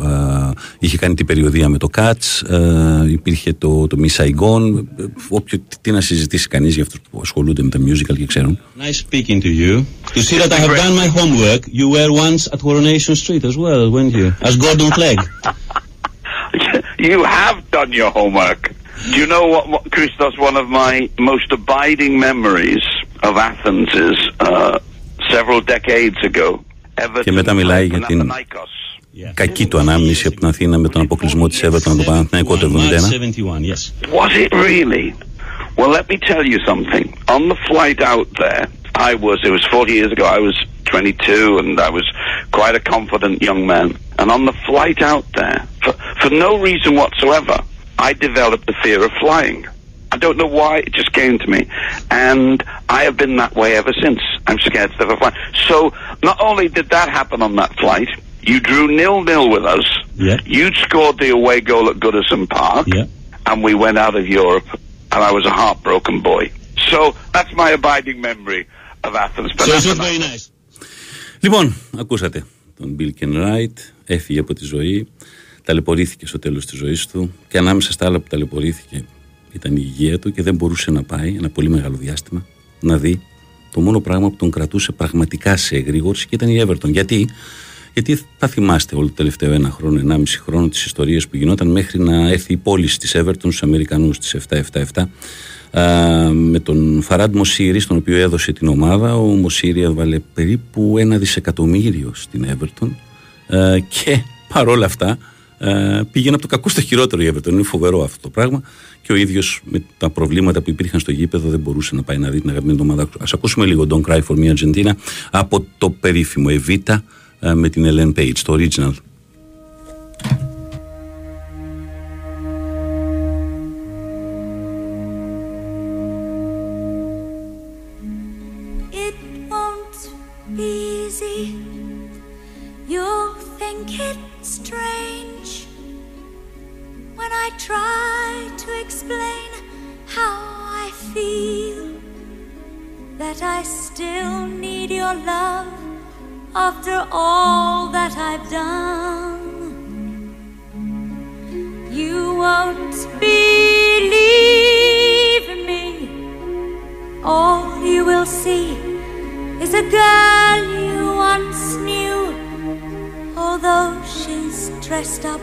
Α, είχε κάνει την περιοδία με το Cats. Α, υπήρχε το, το Miss Saigon. Όποιο, τι να συζητήσει κανείς για αυτούς που ασχολούνται με τα musical και ξέρουν. Nice speaking to you. To see that I have done my homework, you were once at Coronation Street as well, weren't you? As Gordon Flegg. you have done your homework. Do you know what, what, Christos, one of my most abiding memories of Athens is uh, several decades ago. Και μετά μιλάει για την κακή του ανάμνηση από την Αθήνα με τον αποκλεισμό της Everton από το Παναθηναϊκό το 71. Was it really? Well, let me tell you something. On the flight out there, I was, it was 40 years ago, I was 22 and I was quite a confident young man. And on the flight out there, for, for no reason whatsoever, I developed the fear of flying. I don't know why, it just came to me. And I have been that way ever since. I'm scared to ever fly. So, not only did that happen on that flight, you drew nil-nil with us. Yeah. You scored the away goal at Goodison Park. Yeah. And we went out of Europe, and I was a heartbroken boy. So, that's my abiding memory of Athens. But so it was very nice. Λοιπόν, ακούσατε τον Bill Kenwright, έφυγε από τη ζωή. Ταλαιπωρήθηκε στο τέλος της ζωής του και ανάμεσα στα άλλα που ταλαιπωρήθηκε ήταν η υγεία του και δεν μπορούσε να πάει ένα πολύ μεγάλο διάστημα να δει το μόνο πράγμα που τον κρατούσε πραγματικά σε εγρήγορση και ήταν η Everton. Γιατί, γιατί θα θυμάστε όλο το τελευταίο ένα χρόνο, ενάμιση χρόνο τις ιστορίες που γινόταν μέχρι να έρθει η πώληση της Everton στους Αμερικανούς της 777 α, με τον Φαράντ Μοσίρη, στον οποίο έδωσε την ομάδα. Ο Μοσίρη έβαλε περίπου ένα δισεκατομμύριο στην Everton α, και παρόλα αυτά ε, πήγαινε από το κακό στο χειρότερο η Everton. Είναι φοβερό αυτό το πράγμα. Και ο ίδιος με τα προβλήματα που υπήρχαν στο γήπεδο δεν μπορούσε να πάει να δει την αγαπημένη ομάδα. Α ακούσουμε λίγο Don't Cry for Me Argentina από το περίφημο Evita ε, με την Ellen Page, το original. Try to explain how I feel that I still need your love after all that I've done. You won't believe me. All you will see is a girl you once knew, although she's dressed up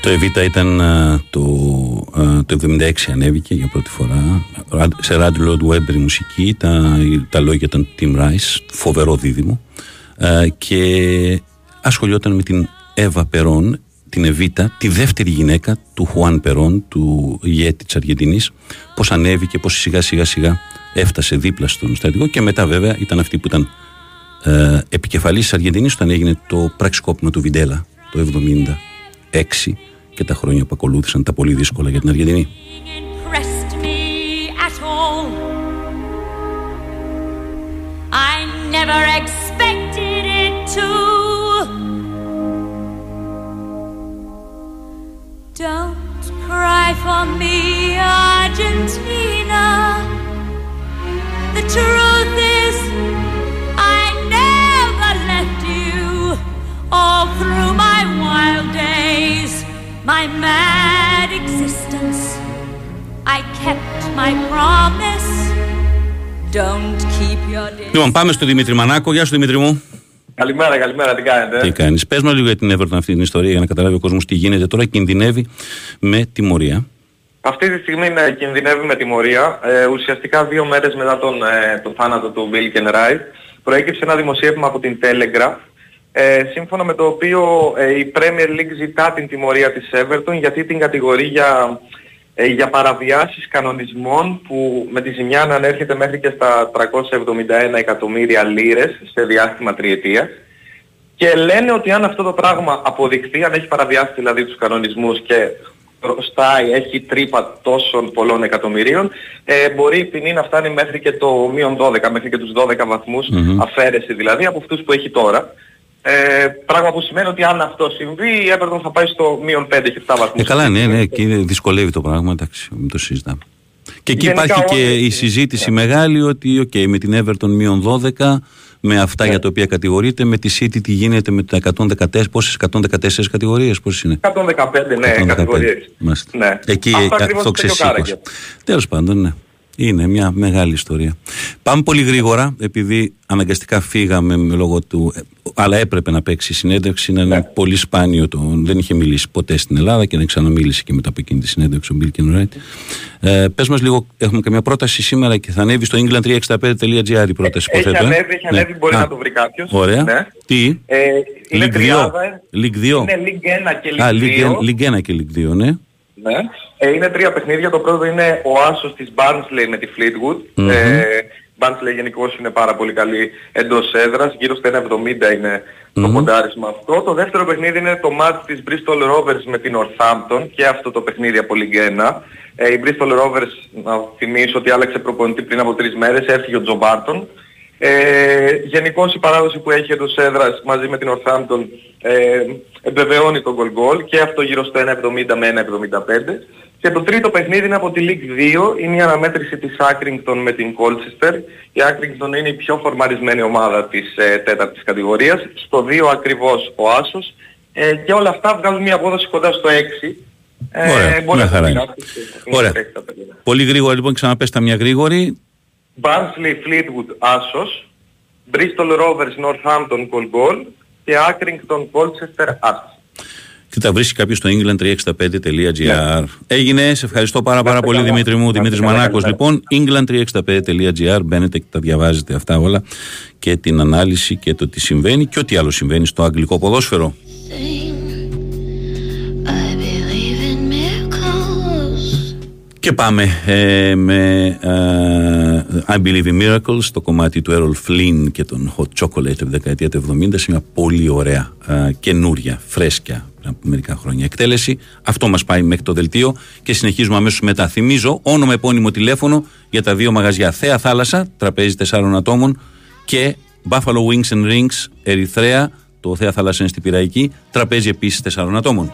Το Εβήτα ήταν ε, το ε, '76 ανέβηκε για πρώτη φορά σε ράτλου του Webber η μουσική. Τα λόγια ήταν Tim Rice, φοβερό δίδυμο ε, και ασχολιόταν με την Εύα Περόν, την Εβίτα, τη δεύτερη γυναίκα του Χουάν Περόν, του ηγέτη της Αργεντινής, πώς ανέβηκε, πώς σιγά σιγά σιγά έφτασε δίπλα στον στρατηγό και μετά βέβαια ήταν αυτή που ήταν ε, επικεφαλής της Αργεντινής όταν έγινε το πραξικόπημα του Βιντέλα το 1976 και τα χρόνια που ακολούθησαν τα πολύ δύσκολα για την Αργεντινή. Don't cry for me, Argentina. The truth is, I never left you. All through my wild days, my mad existence, I kept my promise. Don't keep your distance. Λοιπόν, πάμε στο Δημήτρη Μανάκο. Γεια σου, Δημήτρη μου. Καλημέρα, καλημέρα, τι κάνετε; Τι κάνεις; Πες μας λίγο για την Everton αυτή την ιστορία για να καταλάβει ο κόσμος τι γίνεται τώρα. Κινδυνεύει με τιμωρία. Αυτή τη στιγμή ναι, κινδυνεύει με τιμωρία. Ε, ουσιαστικά δύο μέρες μετά τον, ε, τον θάνατο του Bill Kenwright προέκυψε ένα δημοσίευμα από την Telegraph ε, σύμφωνα με το οποίο ε, η Premier League ζητά την τιμωρία της Everton γιατί την κατηγορεί για, ε, για παραβιάσεις κανονισμών που με τη ζημιά να ανέρχεται μέχρι και στα 371 εκατομμύρια λίρες σε διάστημα τριετίας. Και λένε ότι αν αυτό το πράγμα αποδειχθεί, αν έχει παραβιάσει δηλαδή τους κανονισμούς και χρωστάει, έχει τρύπα τόσων πολλών εκατομμυρίων, ε, μπορεί η ποινή να φτάνει μέχρι και το μείον 12, μέχρι και τους 12 βαθμους αφαίρεση δηλαδή από αυτούς που έχει τώρα. Ε, πράγμα που σημαίνει ότι αν αυτό συμβεί η Everton θα πάει στο μείον 5 και 7 βαθμούς. Ε, καλά, ναι, ναι, και δυσκολεύει το πράγμα, εντάξει, μην το συζητάμε. Και εκεί υπάρχει και η συζήτηση ναι. μεγάλη ότι okay, με την Everton μείον 12 με αυτά ναι. για τα οποία κατηγορείται, με τη City τι γίνεται με τα 114, πόσες 114 κατηγορίες, πόσες είναι; 115, ναι, 115. κατηγορίες. Ναι. Εκεί αυτό, αυτό ξεσήκωσε. Τέλος πάντων, ναι. Είναι μια μεγάλη ιστορία. Πάμε πολύ γρήγορα, επειδή αναγκαστικά φύγαμε λόγω του. Αλλά έπρεπε να παίξει συνέντευξη. Είναι ναι. πολύ σπάνιο το. Δεν είχε μιλήσει ποτέ στην Ελλάδα και δεν ξαναμίλησε και μετά από εκείνη τη συνέντευξη ο Μπίλ Κινουράιτ. Ε, Πες μας λίγο, έχουμε καμιά πρόταση σήμερα και θα ανέβει στο england365.gr η πρόταση. Έχει ανέβει, έχει ανέβει, ναι. μπορεί Α, να το βρει κάποιος. Ωραία. Ναι. Τι; Ε, είναι League 2. League 2. Είναι League 1 και League 2. Α, League 1 και League 2, ναι. Ναι. Ε, είναι τρία παιχνίδια. Το πρώτο είναι ο άσος της Barnsley με τη Fleetwood. Mm-hmm. Ε, Barnsley γενικώς είναι πάρα πολύ καλή εντός έδρας. Γύρω στα 1,70 είναι mm-hmm. το ποντάρισμα αυτό. Το δεύτερο παιχνίδι είναι το match της Bristol Rovers με την Northampton. Και αυτό το παιχνίδι από Ligue 1. Ε, η Bristol Rovers, να θυμίσω ότι άλλαξε προπονητή πριν από τρεις μέρες. Έφυγε ο Τζο Μπάρτον. Ε, γενικώς η παράδοση που έχει εντός έδρας μαζί με την Northampton ε, εμπεβαιώνει τον goal goal και αυτό γύρω στο 1,70 με 1,75. Και το τρίτο παιχνίδι είναι από τη League 2, είναι η αναμέτρηση της Accrington με την Colchester. Η Accrington είναι η πιο φορμαρισμένη ομάδα της ε, τέταρτης κατηγορίας. Στο 2 ακριβώς ο Άσος ε, και όλα αυτά βγάζουν μια απόδοση κοντά στο 6. Ε, Ωραία, μια χαρά είναι. Ωραία. Πολύ γρήγορα λοιπόν ξαναπέστα μια γρήγορη. Barnsley Fleetwood Άσος, Bristol Rovers Northampton Goal Goal και Accrington Colchester Άσος. Και τα βρίσκει κάποιος στο england365.gr. Ναι. Έγινε, σε ευχαριστώ πάρα, πάρα πολύ Δημήτρη μου, Δημήτρης Μανάκος. Λοιπόν, england365.gr, μπαίνετε και τα διαβάζετε αυτά όλα και την ανάλυση και το τι συμβαίνει και ό,τι άλλο συμβαίνει στο αγγλικό ποδόσφαιρο. Και πάμε ε, με ε, I Believe in Miracles, το κομμάτι του Errol Flynn και τον Hot Chocolate από τη δεκαετία του 70 σε μια πολύ ωραία, ε, καινούρια, φρέσκια από μερικά χρόνια εκτέλεση. Αυτό μας πάει μέχρι το δελτίο και συνεχίζουμε αμέσως μετά. Θυμίζω όνομα επώνυμο τηλέφωνο για τα δύο μαγαζιά Θέα Θάλασσα, τραπέζι τεσσάρων ατόμων και Buffalo Wings and Rings, Ερυθρέα, το Θέα Θάλασσα είναι στην Πυραϊκή, τραπέζι επίσης τεσσάρων ατόμων.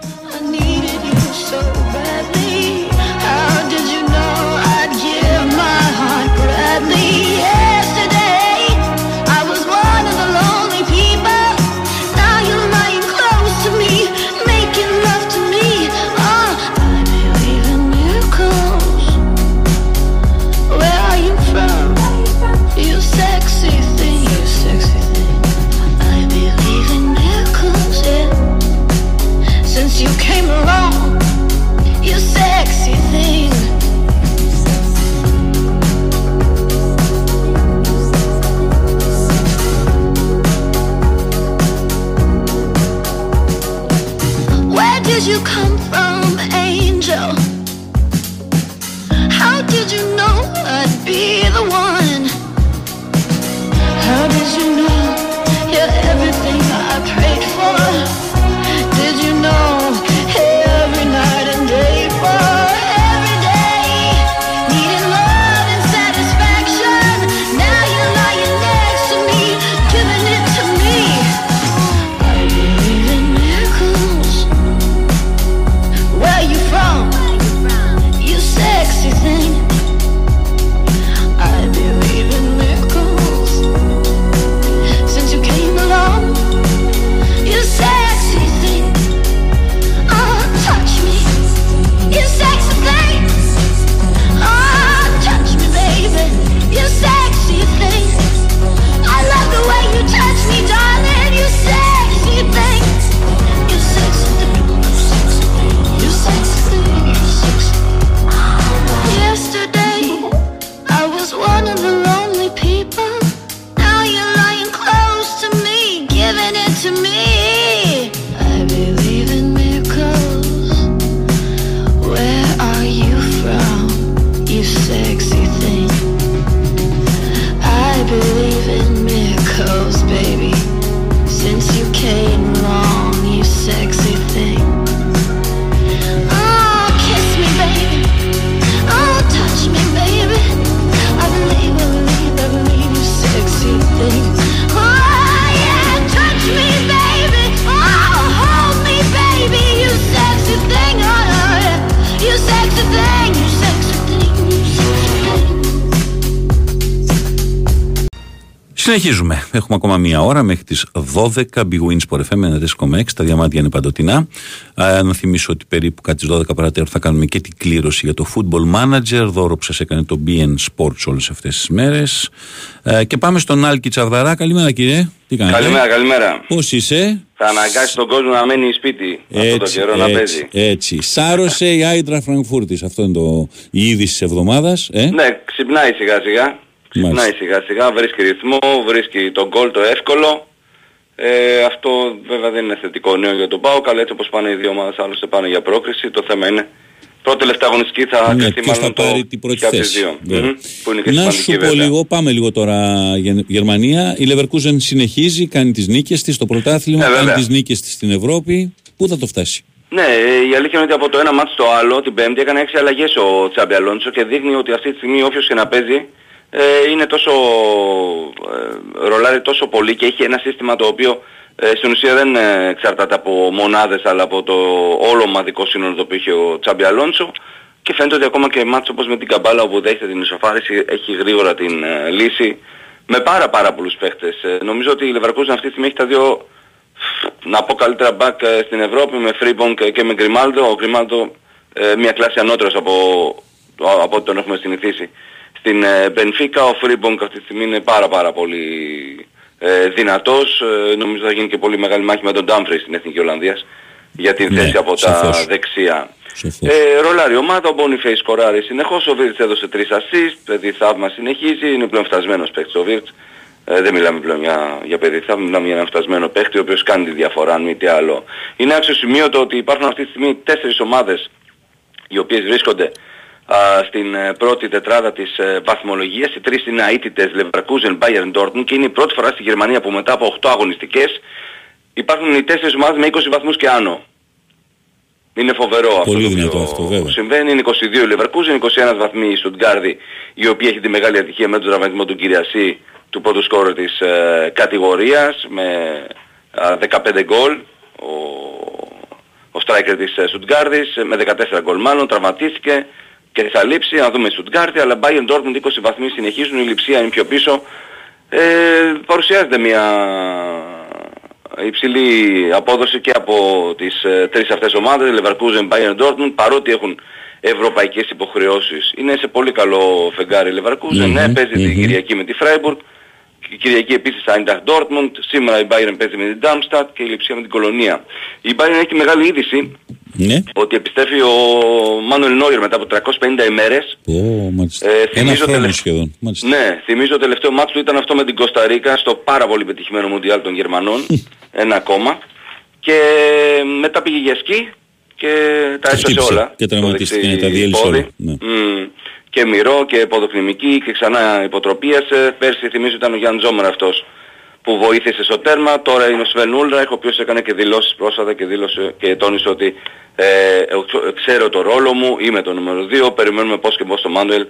Συνεχίζουμε. Έχουμε ακόμα μία ώρα μέχρι τις 12. Big Wins Sport FM 94,6. Τα διαμάντια είναι παντοτινά. Α, να θυμίσω ότι περίπου κάτι τι 12 παρατέρω θα κάνουμε και την κλήρωση για το Football Manager. Δώρο που σας έκανε το BN Sports όλες αυτές τις μέρες. Ε, και πάμε στον Άλκη Τσαρδαρά. Καλημέρα κύριε. Τι κάνετε; Καλημέρα, καλημέρα. Πώς είσαι; Θα αναγκάσει τον κόσμο να μένει σπίτι έτσι, αυτό το καιρό να παίζει. Έτσι. Σάρωσε η Άιντρα Φραγκφούρτης. Αυτό είναι το, η είδηση της εβδομάδας. Ε; Ναι, ξυπνάει σιγά σιγά. Ξυπνάει σιγά σιγά, βρίσκει ρυθμό, βρίσκει τον γκολ το εύκολο. Ε, αυτό βέβαια δεν είναι θετικό νέο για τον ΠΑΟΚ, αλλά έτσι όπως πάνε οι δύο ομάδες άλλωστε πάνε για πρόκριση. Το θέμα είναι πρώτη τελευταία αγωνιστική θα ναι, κρυφτεί μάλλον το την πρώτη θέση. Δύο, ναι. που είναι και Να σου πω λίγο, πάμε λίγο τώρα Γερμανία. Η Leverkusen συνεχίζει, κάνει τις νίκες της στο πρωτάθλημα, ε, κάνει τις νίκες της στην Ευρώπη. Πού θα το φτάσει; Ναι, η αλήθεια είναι ότι από το ένα μάτι στο άλλο, την Πέμπτη, έκανε έξι αλλαγές ο Τσάμπι Αλόνσο και δείχνει ότι αυτή τη στιγμή όποιος και να παίζει ε, είναι τόσο, ε, ρολάρει τόσο πολύ και έχει ένα σύστημα το οποίο ε, στην ουσία δεν ε, εξαρτάται από μονάδες αλλά από το όλο ομαδικό σύνολο το οποίο είχε ο Τσάμπι Αλόνσο και φαίνεται ότι ακόμα και μάτς όπως με την Καμπάλα όπου δέχεται την ισοφάριση έχει γρήγορα την ε, λύση με πάρα πάρα πολλούς παίχτες. Ε, νομίζω ότι η Leverkusen αυτή τη στιγμή έχει τα δύο να πω καλύτερα μπακ στην Ευρώπη με Φρίμπονγκ και με Γκριμάλτο. Ο Γκριμάλτο μια κλάση ανώτερος από, από ό,τι τον έχουμε συνηθίσει στην Μπενφίκα. Ο Φρίμπονγκ αυτή τη στιγμή είναι πάρα πάρα πολύ ε, δυνατός. Ε, νομίζω θα γίνει και πολύ μεγάλη μάχη με τον Ντάμφρις στην Εθνική Ολλανδίας για την ναι, θέση από τα δεξιά. Ε, ρολάρει η ομάδα, ο Μπόνιφεϊς σκοράρει συνεχώς, ο Βίρτς έδωσε 3 assist, παιδί θαύμα συνεχίζει, είναι πλέον φτασμένος παίκτης ο Βίρτς. Ε, δεν μιλάμε πλέον για, για παιδί θαύμα, μιλάμε για έναν φτασμένο παίκτη ο οποίος κάνει τη διαφορά, αν μη τι άλλο. Είναι αξιοσημείωτο ότι υπάρχουν αυτή τη στιγμή τέσσερις ομάδες οι οποίες βρίσκονται στην ε, πρώτη τετράδα της ε, βαθμολογίας. Οι τρεις είναι αίτητες Leverkusen, Bayern, Dortmund και είναι η πρώτη φορά στη Γερμανία που μετά από 8 αγωνιστικές υπάρχουν οι τέσσερις ομάδες με 20 βαθμούς και άνω. Είναι φοβερό αυτό το αυτό, βέβαια. συμβαίνει. Είναι 22 η Leverkusen, 21 βαθμοί η Stuttgart η οποία έχει τη μεγάλη ατυχία με τον τραυματισμό του Κυριασί του πρώτου σκόρου της ε, κατηγορίας με 15 γκολ. Ο, ο striker της Στουτγκάρδης με 14 γκολ μάλλον τραυματίστηκε και θα λείψει, να δούμε Στουτγκάρτη, αλλά Bayern Dortmund 20 βαθμοί συνεχίζουν, η λειψία είναι πιο πίσω. Ε, παρουσιάζεται μια υψηλή απόδοση και από τις ε, τρεις αυτές ομάδες, Leverkusen, Bayern Dortmund, παρότι έχουν ευρωπαϊκές υποχρεώσεις. Είναι σε πολύ καλό φεγγάρι Leverkusen, mm-hmm, ναι, παίζει mm-hmm. την Κυριακή με τη Freiburg, η Κυριακή επίσης Eintracht Dortmund, σήμερα η Bayern παίζει με την Darmstadt και η Λειψία με την Κολονία. Η Bayern έχει μεγάλη είδηση ναι. ότι επιστρέφει ο Μάνουελ Νόιερ μετά από 350 ημέρες. Oh, μάλιστα. Ε, Ένα χρόνο τελε... σχεδόν. Μάλιστα. Ναι, θυμίζω το τελευταίο μάτσο του ήταν αυτό με την Κωνσταντίνα στο πάρα πολύ πετυχημένο Μουντιάλ των Γερμανών. ένα ακόμα. Και μετά πήγε για σκι και τα έσωσε όλα. Και τραυματίστηκε, τα διέλυσε όλα. Ναι. Mm, και μυρό και ποδοκνημική και ξανά υποτροπίασε. Πέρσι θυμίζω ήταν ο Γιάνν Ζόμερ αυτός που βοήθησε στο τέρμα. Τώρα είναι ο Σβεν Ούλρα, ο οποίος έκανε και δηλώσεις πρόσφατα και, δήλωσε, και τόνισε ότι ε, ξέρω το ρόλο μου, είμαι το νούμερο 2, περιμένουμε πώς και πώς το Μάντουελ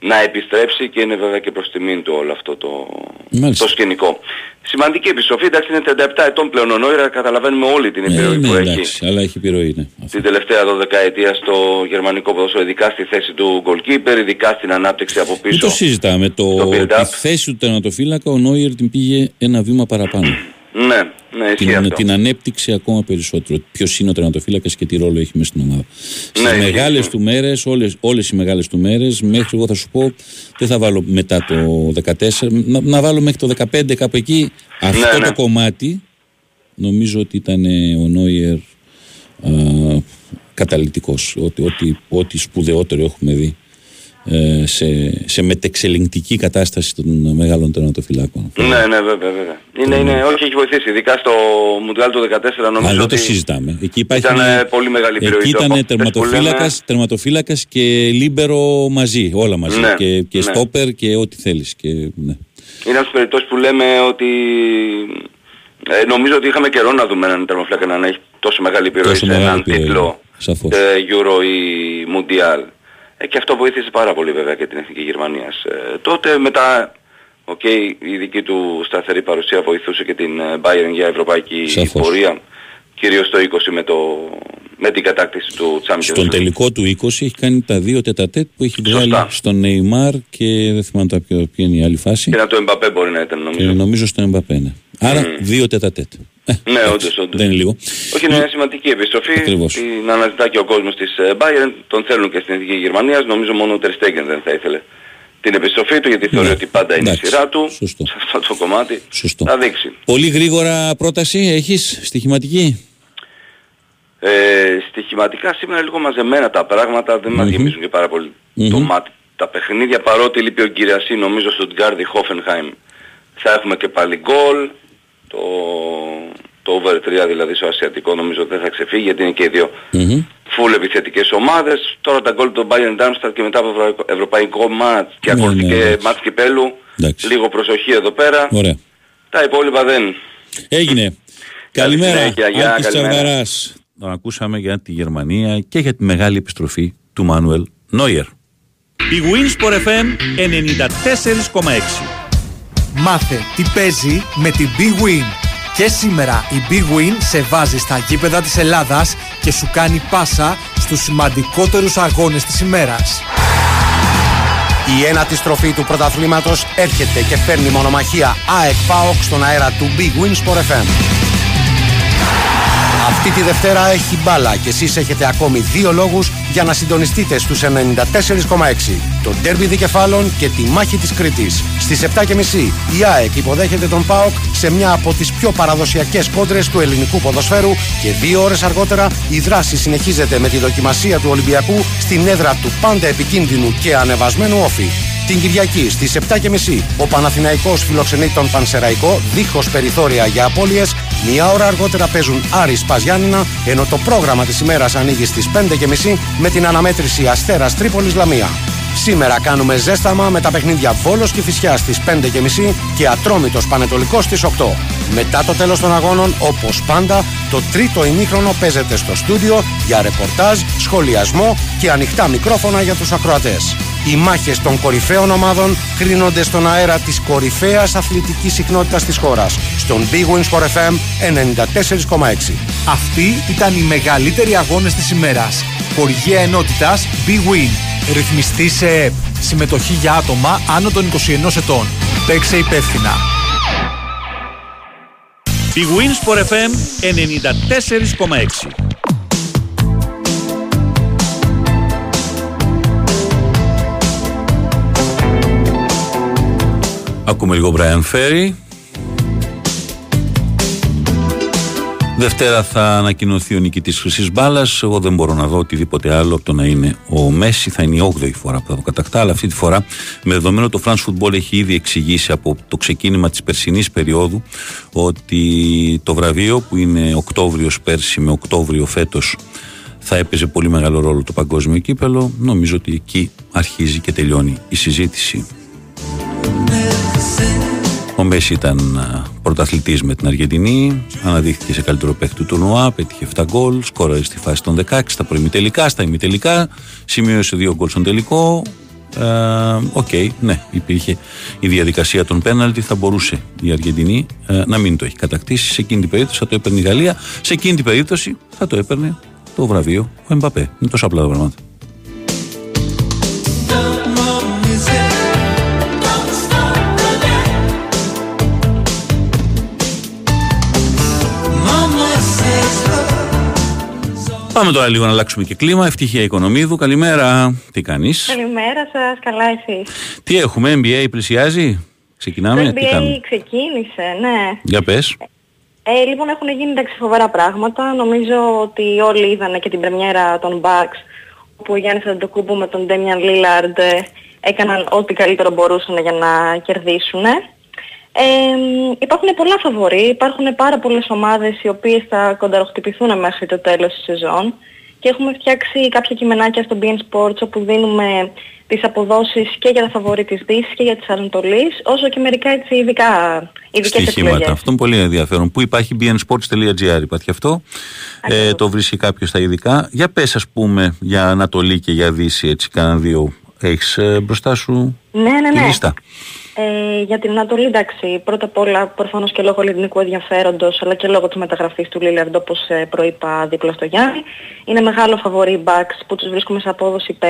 να επιστρέψει και είναι βέβαια και προς τιμήν του όλο αυτό το, το σκηνικό. Σημαντική επιστροφή, εντάξει είναι 37 ετών πλέον ο Νόιρα, καταλαβαίνουμε όλη την επιρροή ε, ναι, που εντάξει, έχει. αλλά έχει επιρροή, ναι. Την τελευταία 12 ετία στο γερμανικό ποδόσφαιρο, ειδικά στη θέση του goalkeeper, ειδικά στην ανάπτυξη από πίσω. Δεν το συζητάμε, το, το τη θέση του τερματοφύλακα ο Νόιερ την πήγε ένα βήμα παραπάνω. Ναι, ναι, την, την ανέπτυξε ακόμα περισσότερο. Ποιος είναι ο τερματοφύλακας και τι ρόλο έχει μέσα στην ομάδα. Ναι, Στις μεγάλες του μέρες, όλες οι μεγάλες του μέρες, μέχρι εγώ θα σου πω, δεν θα βάλω μετά το 14, να, να βάλω μέχρι το 15 κάπου εκεί. Αυτό ναι, το κομμάτι νομίζω ότι ήταν ο Νόιερ καταλητικός. Ότι, ότι, ό,τι σπουδαιότερο έχουμε δει ε, σε, σε μετεξελιγκτική κατάσταση των μεγάλων τερματοφυλάκων. Ναι, ναι, βέβαια, βέβαια. Είναι, είναι, όχι, έχει βοηθήσει. Ειδικά στο Μουντιάλ του 2014 νομίζω Αλλά ότι το συζητάμε. Εκεί υπάρχει ήταν μια, πολύ μεγάλη επιρροή. Εκεί ήταν τερματοφύλακας, τερματοφύλακας και λίμπερο μαζί, όλα μαζί. Ναι, και και ναι. στόπερ και ό,τι θέλεις. Και, ναι. Είναι από τις περιπτώσεις που λέμε ότι ε, νομίζω ότι είχαμε καιρό να δούμε έναν τερματοφύλακα να έχει τόσο μεγάλη επιρροή Τόσο σε μεγάλη έναν επιρροή, τίτλο σαφώς. ε, Euro ή Mundial. Ε, και αυτό βοήθησε πάρα πολύ βέβαια και την Εθνική Γερμανίας. Ε, τότε μετά, οκ, η δική του σταθερή παρουσία βοηθούσε και την ε, Bayern για ευρωπαϊκή Σαφώς. πορεία. κυρίως το 20 με, το, με την κατάκτηση του Champions Στον τελικό του 20 έχει κάνει τα δύο τετατέτ που έχει βγάλει στον Νεϊμάρ και δεν θυμάμαι τα ποια, ποια είναι η άλλη φάση. Και να το Εμπαπέ μπορεί να ήταν νομίζω. Και νομίζω στο Εμπαπέ, ναι. Άρα mm. δύο τετατέτ. Ε, ναι, όντως, όντως. Δεν είναι λίγο. Όχι, είναι μια σημαντική επιστροφή. Ακριβώς. Την αναζητά και ο κόσμος της ε, Bayern. Τον θέλουν και στην Εθνική Γερμανίας. Νομίζω μόνο ο Τερστέγγεν δεν θα ήθελε την επιστροφή του γιατί θεωρεί Ναι. ότι πάντα είναι η Εντάξει. σειρά του. Σωστό. Σε αυτό το κομμάτι Σωστό. θα δείξει. Πολύ γρήγορα πρόταση έχεις στοιχηματική; Ε, στοιχηματικά σήμερα λίγο μαζεμένα τα πράγματα, δεν μας γεμίζουν και πάρα πολύ το μάτι. Τα παιχνίδια παρότι λείπει ο Κυριασί νομίζω στο Γκάρδι Χόφενχάιμ θα έχουμε και πάλι γκολ. Το, το over 3 δηλαδή στο ασιατικό νομίζω δεν θα ξεφύγει γιατί είναι και οι δύο Μμμ. full επιθετικές ομάδες. Τώρα τα γκολ του Bayern Darmstadt και μετά από ευρωπαϊκό, ευρωπαϊκό μάτς και Ναι, ακολουθεί ναι, και εντάξει. μάτς κυπέλου. Εντάξει. Λίγο προσοχή εδώ πέρα. Ωραία. Τα υπόλοιπα δεν. Έγινε. Καλημέρα. συνέχεια, γεια, Άκης καλημέρα. Τσαβαράς. Τον ακούσαμε για τη Γερμανία και για τη μεγάλη επιστροφή του Μάνουελ Νόιερ. Η Winsport FM 94,6 Μάθε τι παίζει με την Big Win. Και σήμερα η Big Win σε βάζει στα γήπεδα της Ελλάδας και σου κάνει πάσα στους σημαντικότερους αγώνες της ημέρας. Η ένατη στροφή του πρωταθλήματος έρχεται και φέρνει μονομαχία ΑΕΚ ΠΑΟΚ στον αέρα του Big Win Sport FM. Αυτή τη Δευτέρα έχει μπάλα και εσείς έχετε ακόμη δύο λόγους για να συντονιστείτε στους 94,6. Το ντέρμπι δικεφάλων και τη μάχη της Κρήτης. Στις 7.30 η ΑΕΚ υποδέχεται τον ΠΑΟΚ σε μια από τις πιο παραδοσιακές κόντρες του ελληνικού ποδοσφαίρου και δύο ώρες αργότερα η δράση συνεχίζεται με τη δοκιμασία του Ολυμπιακού στην έδρα του πάντα επικίνδυνου και ανεβασμένου όφη. Την Κυριακή στις 7.30 ο Παναθηναϊκός φιλοξενεί τον Πανσεραϊκό δίχως περιθώρια για απώλειες. Μία ώρα αργότερα παίζουν Άρης Παζιάννηνα ενώ το πρόγραμμα της ημέρας ανοίγει στις 5.30 με την αναμέτρηση Αστέρας Τρίπολης Λαμία. Σήμερα κάνουμε ζέσταμα με τα παιχνίδια Βόλος και Φυσιά στις 5.30 και Ατρόμητος Πανετολικός στις 8. Μετά το τέλος των αγώνων, όπως πάντα, το τρίτο ημίχρονο παίζεται στο στούντιο για ρεπορτάζ, σχολιασμό και ανοιχτά μικρόφωνα για τους ακροατές. Οι μάχες των κορυφαίων ομάδων κρίνονται στον αέρα της κορυφαίας αθλητικής συχνότητας της χώρας, στον Big Wins for FM 94,6. Αυτοί ήταν οι μεγαλύτεροι αγώνες της ημέρας. Χορηγία ενότητας Big Win. Ρυθμιστή σε ΕΠ. Συμμετοχή για άτομα άνω των 21 ετών. Παίξε υπεύθυνα. Η Winsport FM 94,6 Ακούμε λίγο Brian Ferry. Δευτέρα θα ανακοινωθεί ο νικητής Χρυσής Μπάλας. Εγώ δεν μπορώ να δω οτιδήποτε άλλο από το να είναι ο Μέση. Θα είναι η 8η φορά που θα το κατακτά. Αλλά αυτή τη φορά, με δεδομένο το France Football έχει ήδη εξηγήσει από το ξεκίνημα της περσινής περίοδου ότι το βραβείο που είναι Οκτώβριος πέρσι με Οκτώβριο φέτος θα έπαιζε πολύ μεγάλο ρόλο το παγκόσμιο κύπελο. Νομίζω ότι εκεί αρχίζει και τελειώνει η συζήτηση. Ο Μέσι ήταν πρωταθλητής με την Αργεντινή, αναδείχθηκε σε καλύτερο παίκτη του τουρνουά, πέτυχε 7 γκολ, σκόραρε στη φάση των 16, στα προημιτελικά, στα ημιτελικά, σημείωσε 2 γκολ στον τελικό. Ε, Οκ, ναι, υπήρχε η διαδικασία των πέναλτι, θα μπορούσε η Αργεντινή ε, να μην το έχει κατακτήσει. Σε εκείνη την περίπτωση θα το έπαιρνε η Γαλλία, σε εκείνη την περίπτωση θα το έπαιρνε το βραβείο ο Εμπαπέ. Είναι τόσο απλά τα πράγματα. Πάμε τώρα λίγο να αλλάξουμε και κλίμα. Ευτυχία Οικονομίδου. Καλημέρα. Τι κάνεις; Καλημέρα σας, καλά εσείς. Τι έχουμε, NBA πλησιάζει; Ξεκινάμε; Το Τι NBA κάνουμε; ξεκίνησε, ναι. Για πες. Ε, λοιπόν, έχουν γίνει εντάξει φοβερά πράγματα. Νομίζω ότι όλοι είδανε και την πρεμιέρα των Bucks, όπου ο Γιάννης Αντοκούμπο με τον Damian Lillard ε, έκαναν ό,τι καλύτερο μπορούσαν για να κερδίσουν. Ε, υπάρχουν πολλά φαβοροί, υπάρχουν πάρα πολλές ομάδες οι οποίες θα κονταροχτυπηθούν μέχρι το τέλος της σεζόν και έχουμε φτιάξει κάποια κειμενάκια στο BN Sports όπου δίνουμε τις αποδόσεις και για τα φαβορή της Δύσης και για της Ανατολής όσο και μερικά έτσι ειδικά, ειδικές Στοιχήματα. επιλογές. Αυτό είναι πολύ ενδιαφέρον. Πού υπάρχει bnsports.gr υπάρχει αυτό. Ε, το βρίσκει κάποιος στα ειδικά. Για πες ας πούμε για Ανατολή και για Δύση έτσι κάνα δύο. Έχεις ε, μπροστά σου Ναι, ναι, τη ναι. Λίστα. Ε, για την Ανατολή, εντάξει, πρώτα απ' όλα προφανώς και λόγω ελληνικού ενδιαφέροντος, αλλά και λόγω της μεταγραφής του Λίλαρντ, όπως ε, προείπα δίπλα στο Γιάννη. Είναι μεγάλο φαβορή backs που τους βρίσκουμε σε απόδοση 5.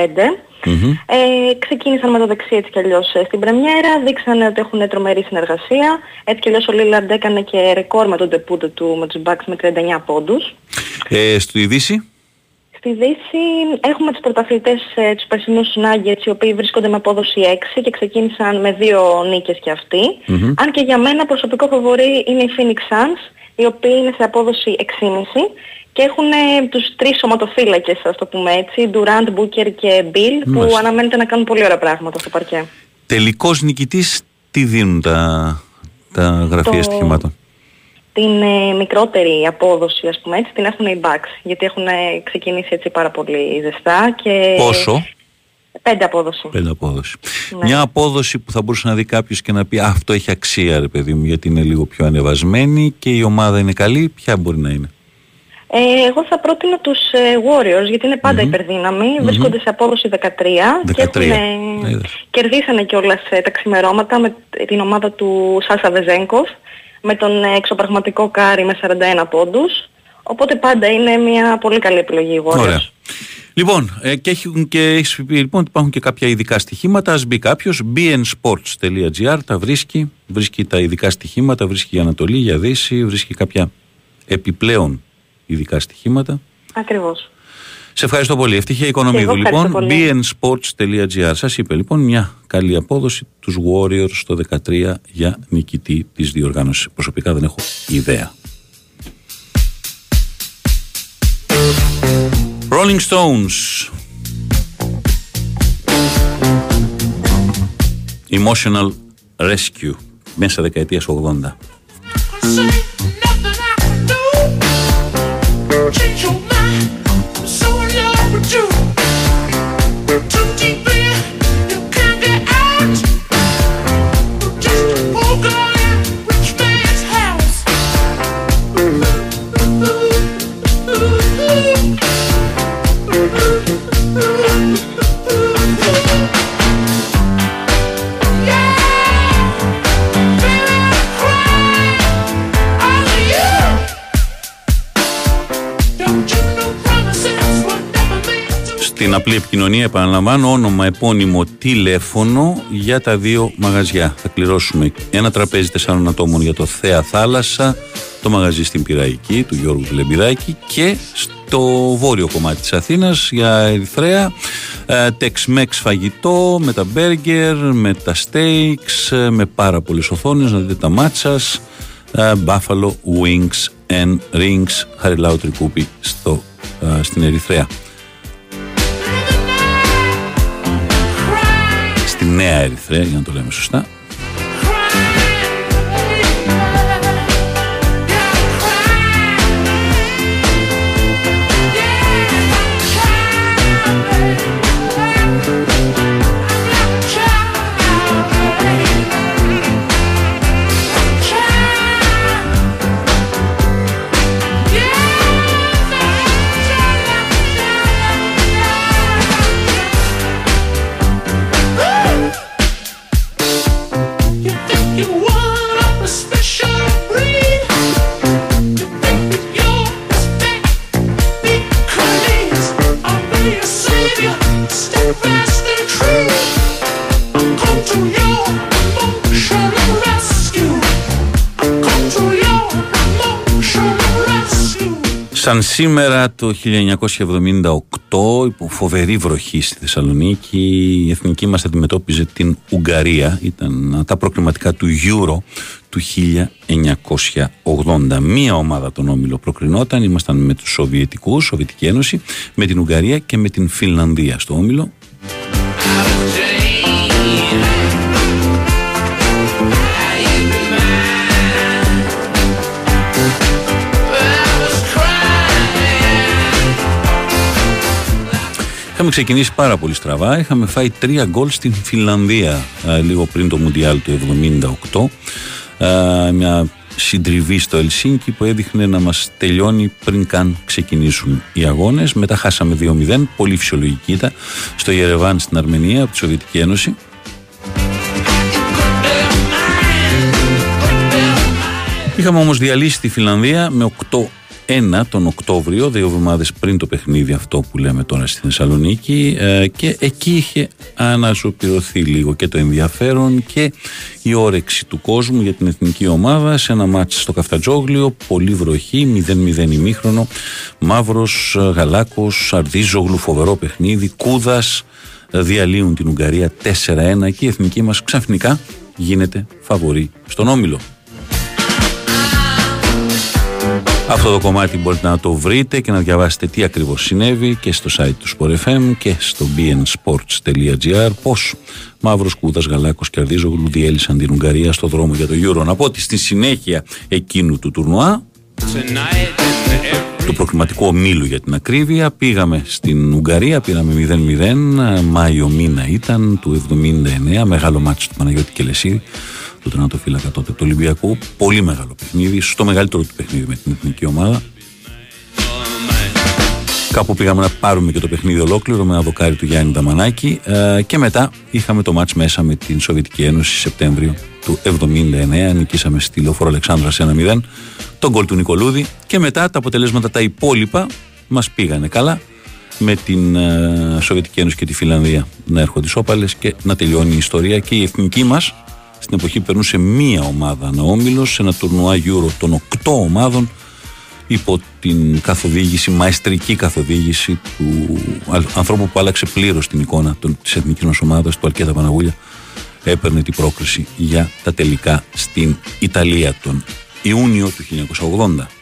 Ε, ξεκίνησαν με το δεξί έτσι κι αλλιώς ε, στην πρεμιέρα, δείξανε ότι έχουν τρομερή συνεργασία. Έτσι κι αλλιώς ο Λίλαρντ έκανε και ρεκόρ με τον τεπούτο του με τους backs με 39 πόντους. Ε, στη Δύση; Στη Δύση έχουμε τους πρωταθλητές, ε, τους περσινούς Nuggets, οι οποίοι βρίσκονται με απόδοση 6 και ξεκίνησαν με δύο νίκες κι αυτοι Αν και για μένα προσωπικό φαβορή είναι οι Phoenix Suns, οι οποίοι είναι σε απόδοση 6,5 και έχουν ε, τους τρεις σωματοφύλακες, ας το πούμε έτσι, Durant, Booker και Bill, που Μάλιστα. αναμένεται να κάνουν πολύ ωραία πράγματα στο παρκέ. Τελικός νικητής, τι δίνουν τα, τα γραφεία Το- στοιχημάτων; Την ε, μικρότερη απόδοση, ας πούμε έτσι, την έχουν οι Bucks, γιατί έχουν ε, ξεκινήσει έτσι πάρα πολύ ζεστά και... Πόσο; Πέντε απόδοση. Πέντε απόδοση. Ναι. Μια απόδοση που θα μπορούσε να δει κάποιος και να πει «Α, Αυτό έχει αξία, ρε παιδί μου, γιατί είναι λίγο πιο ανεβασμένη και η ομάδα είναι καλή. Ποια μπορεί να είναι; Ε, εγώ θα πρότεινα τους ε, Warriors γιατί είναι πάντα υπερδύναμοι, βρίσκονται σε απόδοση 13, και 13. έχουν, ε, Είδες. κερδίσανε κιόλας ε, τα ξημερώματα με την ομάδα του Σάσα Βεζένκοφ με τον ε, εξωπραγματικό Κάρι με 41 πόντους. Οπότε πάντα είναι μια πολύ καλή επιλογή οι Warriors. Ωραία. Λοιπόν, ε, και, έχουν και έχεις πει λοιπόν ότι υπάρχουν και κάποια ειδικά στοιχήματα. Ας μπει κάποιος, bnsports.gr, τα βρίσκει, βρίσκει τα ειδικά στοιχήματα, βρίσκει για Ανατολή, για Δύση, βρίσκει κάποια επιπλέον ειδικά στοιχήματα. Ακριβώς. Σε ευχαριστώ πολύ. Ευτυχία Και Οικονομίδου. εγώ ευχαριστώ Λοιπόν, πολύ. bnsports.gr. Σας είπε λοιπόν μια καλή απόδοση τους Warriors στο 13 για νικητή της διοργάνωσης. Προσωπικά δεν έχω ιδέα. Rolling Stones. Emotional Rescue. Μέσα δεκαετίας 80. Απλή επικοινωνία επαναλαμβάνω όνομα, επώνυμο, τηλέφωνο για τα δύο μαγαζιά. Θα κληρώσουμε ένα τραπέζι τεσσάρων ατόμων για το Θέα Θάλασσα, το μαγαζί στην Πυραϊκή του Γιώργου Βλεμπιδάκη και στο βόρειο κομμάτι της Αθήνας για Ερυθρέα ε, Tex-Mex φαγητό με τα μπέργκερ, με τα steaks, ε, με πάρα πολλές οθόνες να δείτε τα μάτσας ε, Buffalo Wings and Rings Χαριλάου Τρικούπη στο, ε, στην Ερυθρέα. Στη Νέα Ερυθρέα, για να το λέμε σωστά. Σαν σήμερα το 1978, υπό φοβερή βροχή στη Θεσσαλονίκη, η εθνική μας αντιμετώπιζε την Ουγγαρία. Ήταν τα προκριματικά του Euro του 1980. Μία ομάδα τον όμιλο προκρινόταν, ήμασταν με τους Σοβιετικούς, Σοβιετική Ένωση, με την Ουγγαρία και με την Φινλανδία στο όμιλο. Είχαμε ξεκινήσει πάρα πολύ στραβά. Είχαμε φάει τρία γκολ στην Φιλανδία ε, λίγο πριν το Μουντιάλ του 1978. Ε, μια συντριβή στο Ελσίνκι που έδειχνε να μας τελειώνει πριν καν ξεκινήσουν οι αγώνες. Μετά χάσαμε 2-0, πολύ φυσιολογική ήταν, στο Ιερεβάν στην Αρμενία από τη Σοβιετική Ένωση. Είχαμε όμως διαλύσει τη Φιλανδία με 8 8-1 τον Οκτώβριο, δύο εβδομάδες πριν το παιχνίδι αυτό που λέμε τώρα στη Θεσσαλονίκη ε, και εκεί είχε αναζωπηρωθεί λίγο και το ενδιαφέρον και η όρεξη του κόσμου για την εθνική ομάδα σε ένα μάτσο στο Καφτατζόγλιο, πολύ βροχή, 0-0 ημίχρονο, Μαύρος, Γαλάκος, Αρδίζογλου, φοβερό παιχνίδι, Κούδας, διαλύουν την Ουγγαρία 4-1 και η εθνική μας ξαφνικά γίνεται φαβορή στον Όμιλο. Αυτό το κομμάτι μπορείτε να το βρείτε και να διαβάσετε τι ακριβώς συνέβη και στο site του Sport FM και στο bnsports.gr πώς Μαύρος Κούδας, Γαλάκος και Αρδίζογλου διέλυσαν την Ουγγαρία στο δρόμο για το Euro. Να πω ότι στη συνέχεια εκείνου του τουρνουά του προκριματικού ομίλου για την ακρίβεια πήγαμε στην Ουγγαρία, πήραμε 0-0 Μάιο μήνα ήταν του 79 μεγάλο μάτσο του Παναγιώτη Κελεσίδη του τερματοφύλακα τότε του Ολυμπιακού. Πολύ μεγάλο παιχνίδι, στο μεγαλύτερο του παιχνίδι με την εθνική ομάδα. Κάπου πήγαμε να πάρουμε και το παιχνίδι ολόκληρο με ένα δοκάρι του Γιάννη Νταμανάκη ε, και μετά είχαμε το μάτς μέσα με την Σοβιετική Ένωση Σεπτέμβριο του 79. Νικήσαμε στη Λεωφόρο Αλεξάνδρας 1-0 τον γκολ του Νικολούδη και μετά τα αποτελέσματα τα υπόλοιπα μας πήγανε καλά με την ε, Σοβιετική Ένωση και τη Φιλανδία να έρχονται σώπαλες και να τελειώνει η ιστορία και η εθνική μας στην εποχή περνούσε μία ομάδα αναόμιλο σε ένα τουρνουά Euro των 8 ομάδων υπό την καθοδήγηση, μαεστρική καθοδήγηση του ανθρώπου που άλλαξε πλήρως την εικόνα της εθνικής μας ομάδας, του Αλκέτα Παναγούλια. Έπαιρνε την πρόκριση για τα τελικά στην Ιταλία τον Ιούνιο του 1980.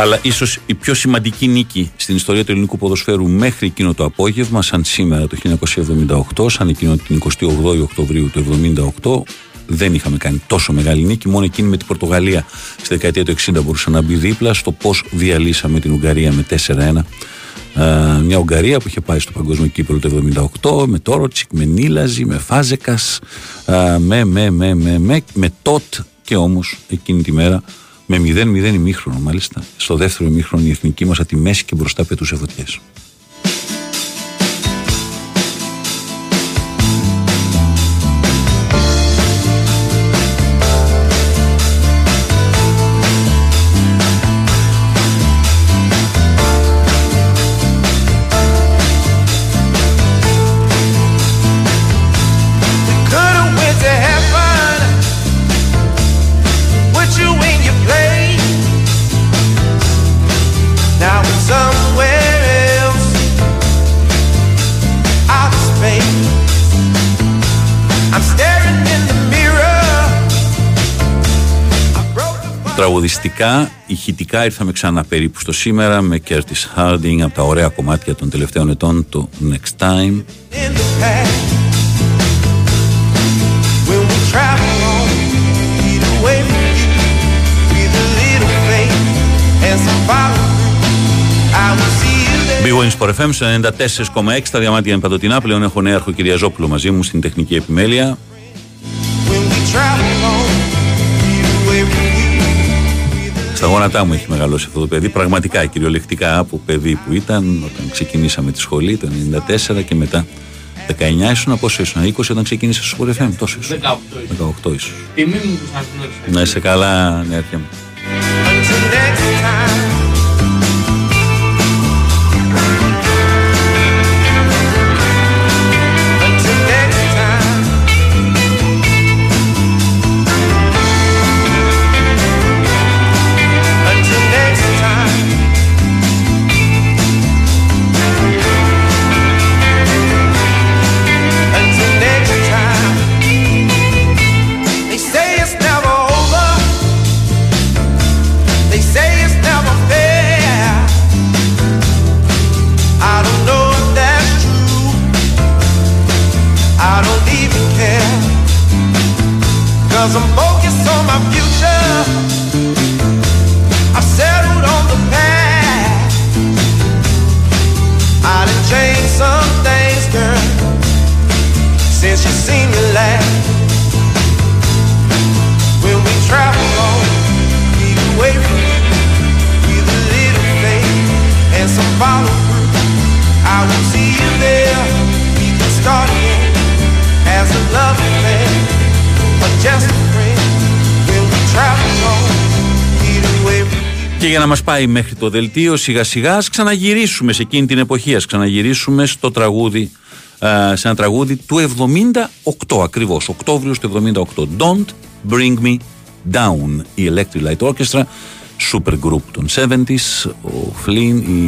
Αλλά ίσως η πιο σημαντική νίκη στην ιστορία του ελληνικού ποδοσφαίρου μέχρι εκείνο το απόγευμα, σαν σήμερα το 1978, σαν εκείνο την 28η Οκτωβρίου του 1978, δεν είχαμε κάνει τόσο μεγάλη νίκη. Μόνο εκείνη με την Πορτογαλία στη δεκαετία του 60 μπορούσε να μπει δίπλα στο πώς διαλύσαμε την Ουγγαρία με 4-1. Uh, μια Ουγγαρία που είχε πάει στο Παγκόσμιο Κύπελο το 1978 με Τόροτσικ, με Νίλαζη, με Φάζεκας, uh, με, με, με, με, με, με Τότ και όμως εκείνη τη μέρα με 0-0 ημίχρονο μάλιστα. Στο δεύτερο ημίχρονο η εθνική μας από τη μέση και μπροστά πετούσε φωτιές. Τραγουδιστικά, ηχητικά ήρθαμε ξανά περίπου στο σήμερα με Curtis Harding από τα ωραία κομμάτια των τελευταίων ετών το Next Time. Big Wings for FM 94,6 τα διαμάτια είναι παντοτινά. Πλέον έχω νέαρχο Κυριαζόπουλο μαζί μου στην τεχνική επιμέλεια. Στα γόνατά μου έχει μεγαλώσει αυτό το παιδί. Πραγματικά, κυριολεκτικά από παιδί που ήταν όταν ξεκινήσαμε τη σχολή το 1994 και μετά 19 ήσουν, πόσο ήσουν, 20 όταν ξεκίνησε στο Sport FM, τόσο ήσουν. 18 ήσουν. 18 ήσουν. Τιμή μου που σας γνώρισα. Να είσαι καλά, νεάρχια μου. Για να μας πάει μέχρι το δελτίο σιγά σιγά ας ξαναγυρίσουμε σε εκείνη την εποχή, ας ξαναγυρίσουμε στο τραγούδι, σε ένα τραγούδι του 78 ακριβώς, Οκτώβριος του 78. Don't Bring Me Down, η Electric Light Orchestra, super group των 70s, ο Flynn, οι,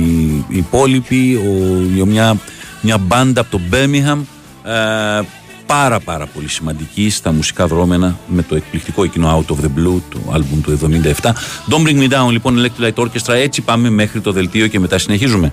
οι υπόλοιποι, ο, μια, μια μπάντα από το Birmingham, ε, πάρα πάρα πολύ σημαντική στα μουσικά δρόμενα με το εκπληκτικό εκείνο Out of the Blue, το άλμπουμ του 77. Don't Bring Me Down λοιπόν, Electric Light Orchestra, έτσι πάμε μέχρι το δελτίο και μετά συνεχίζουμε.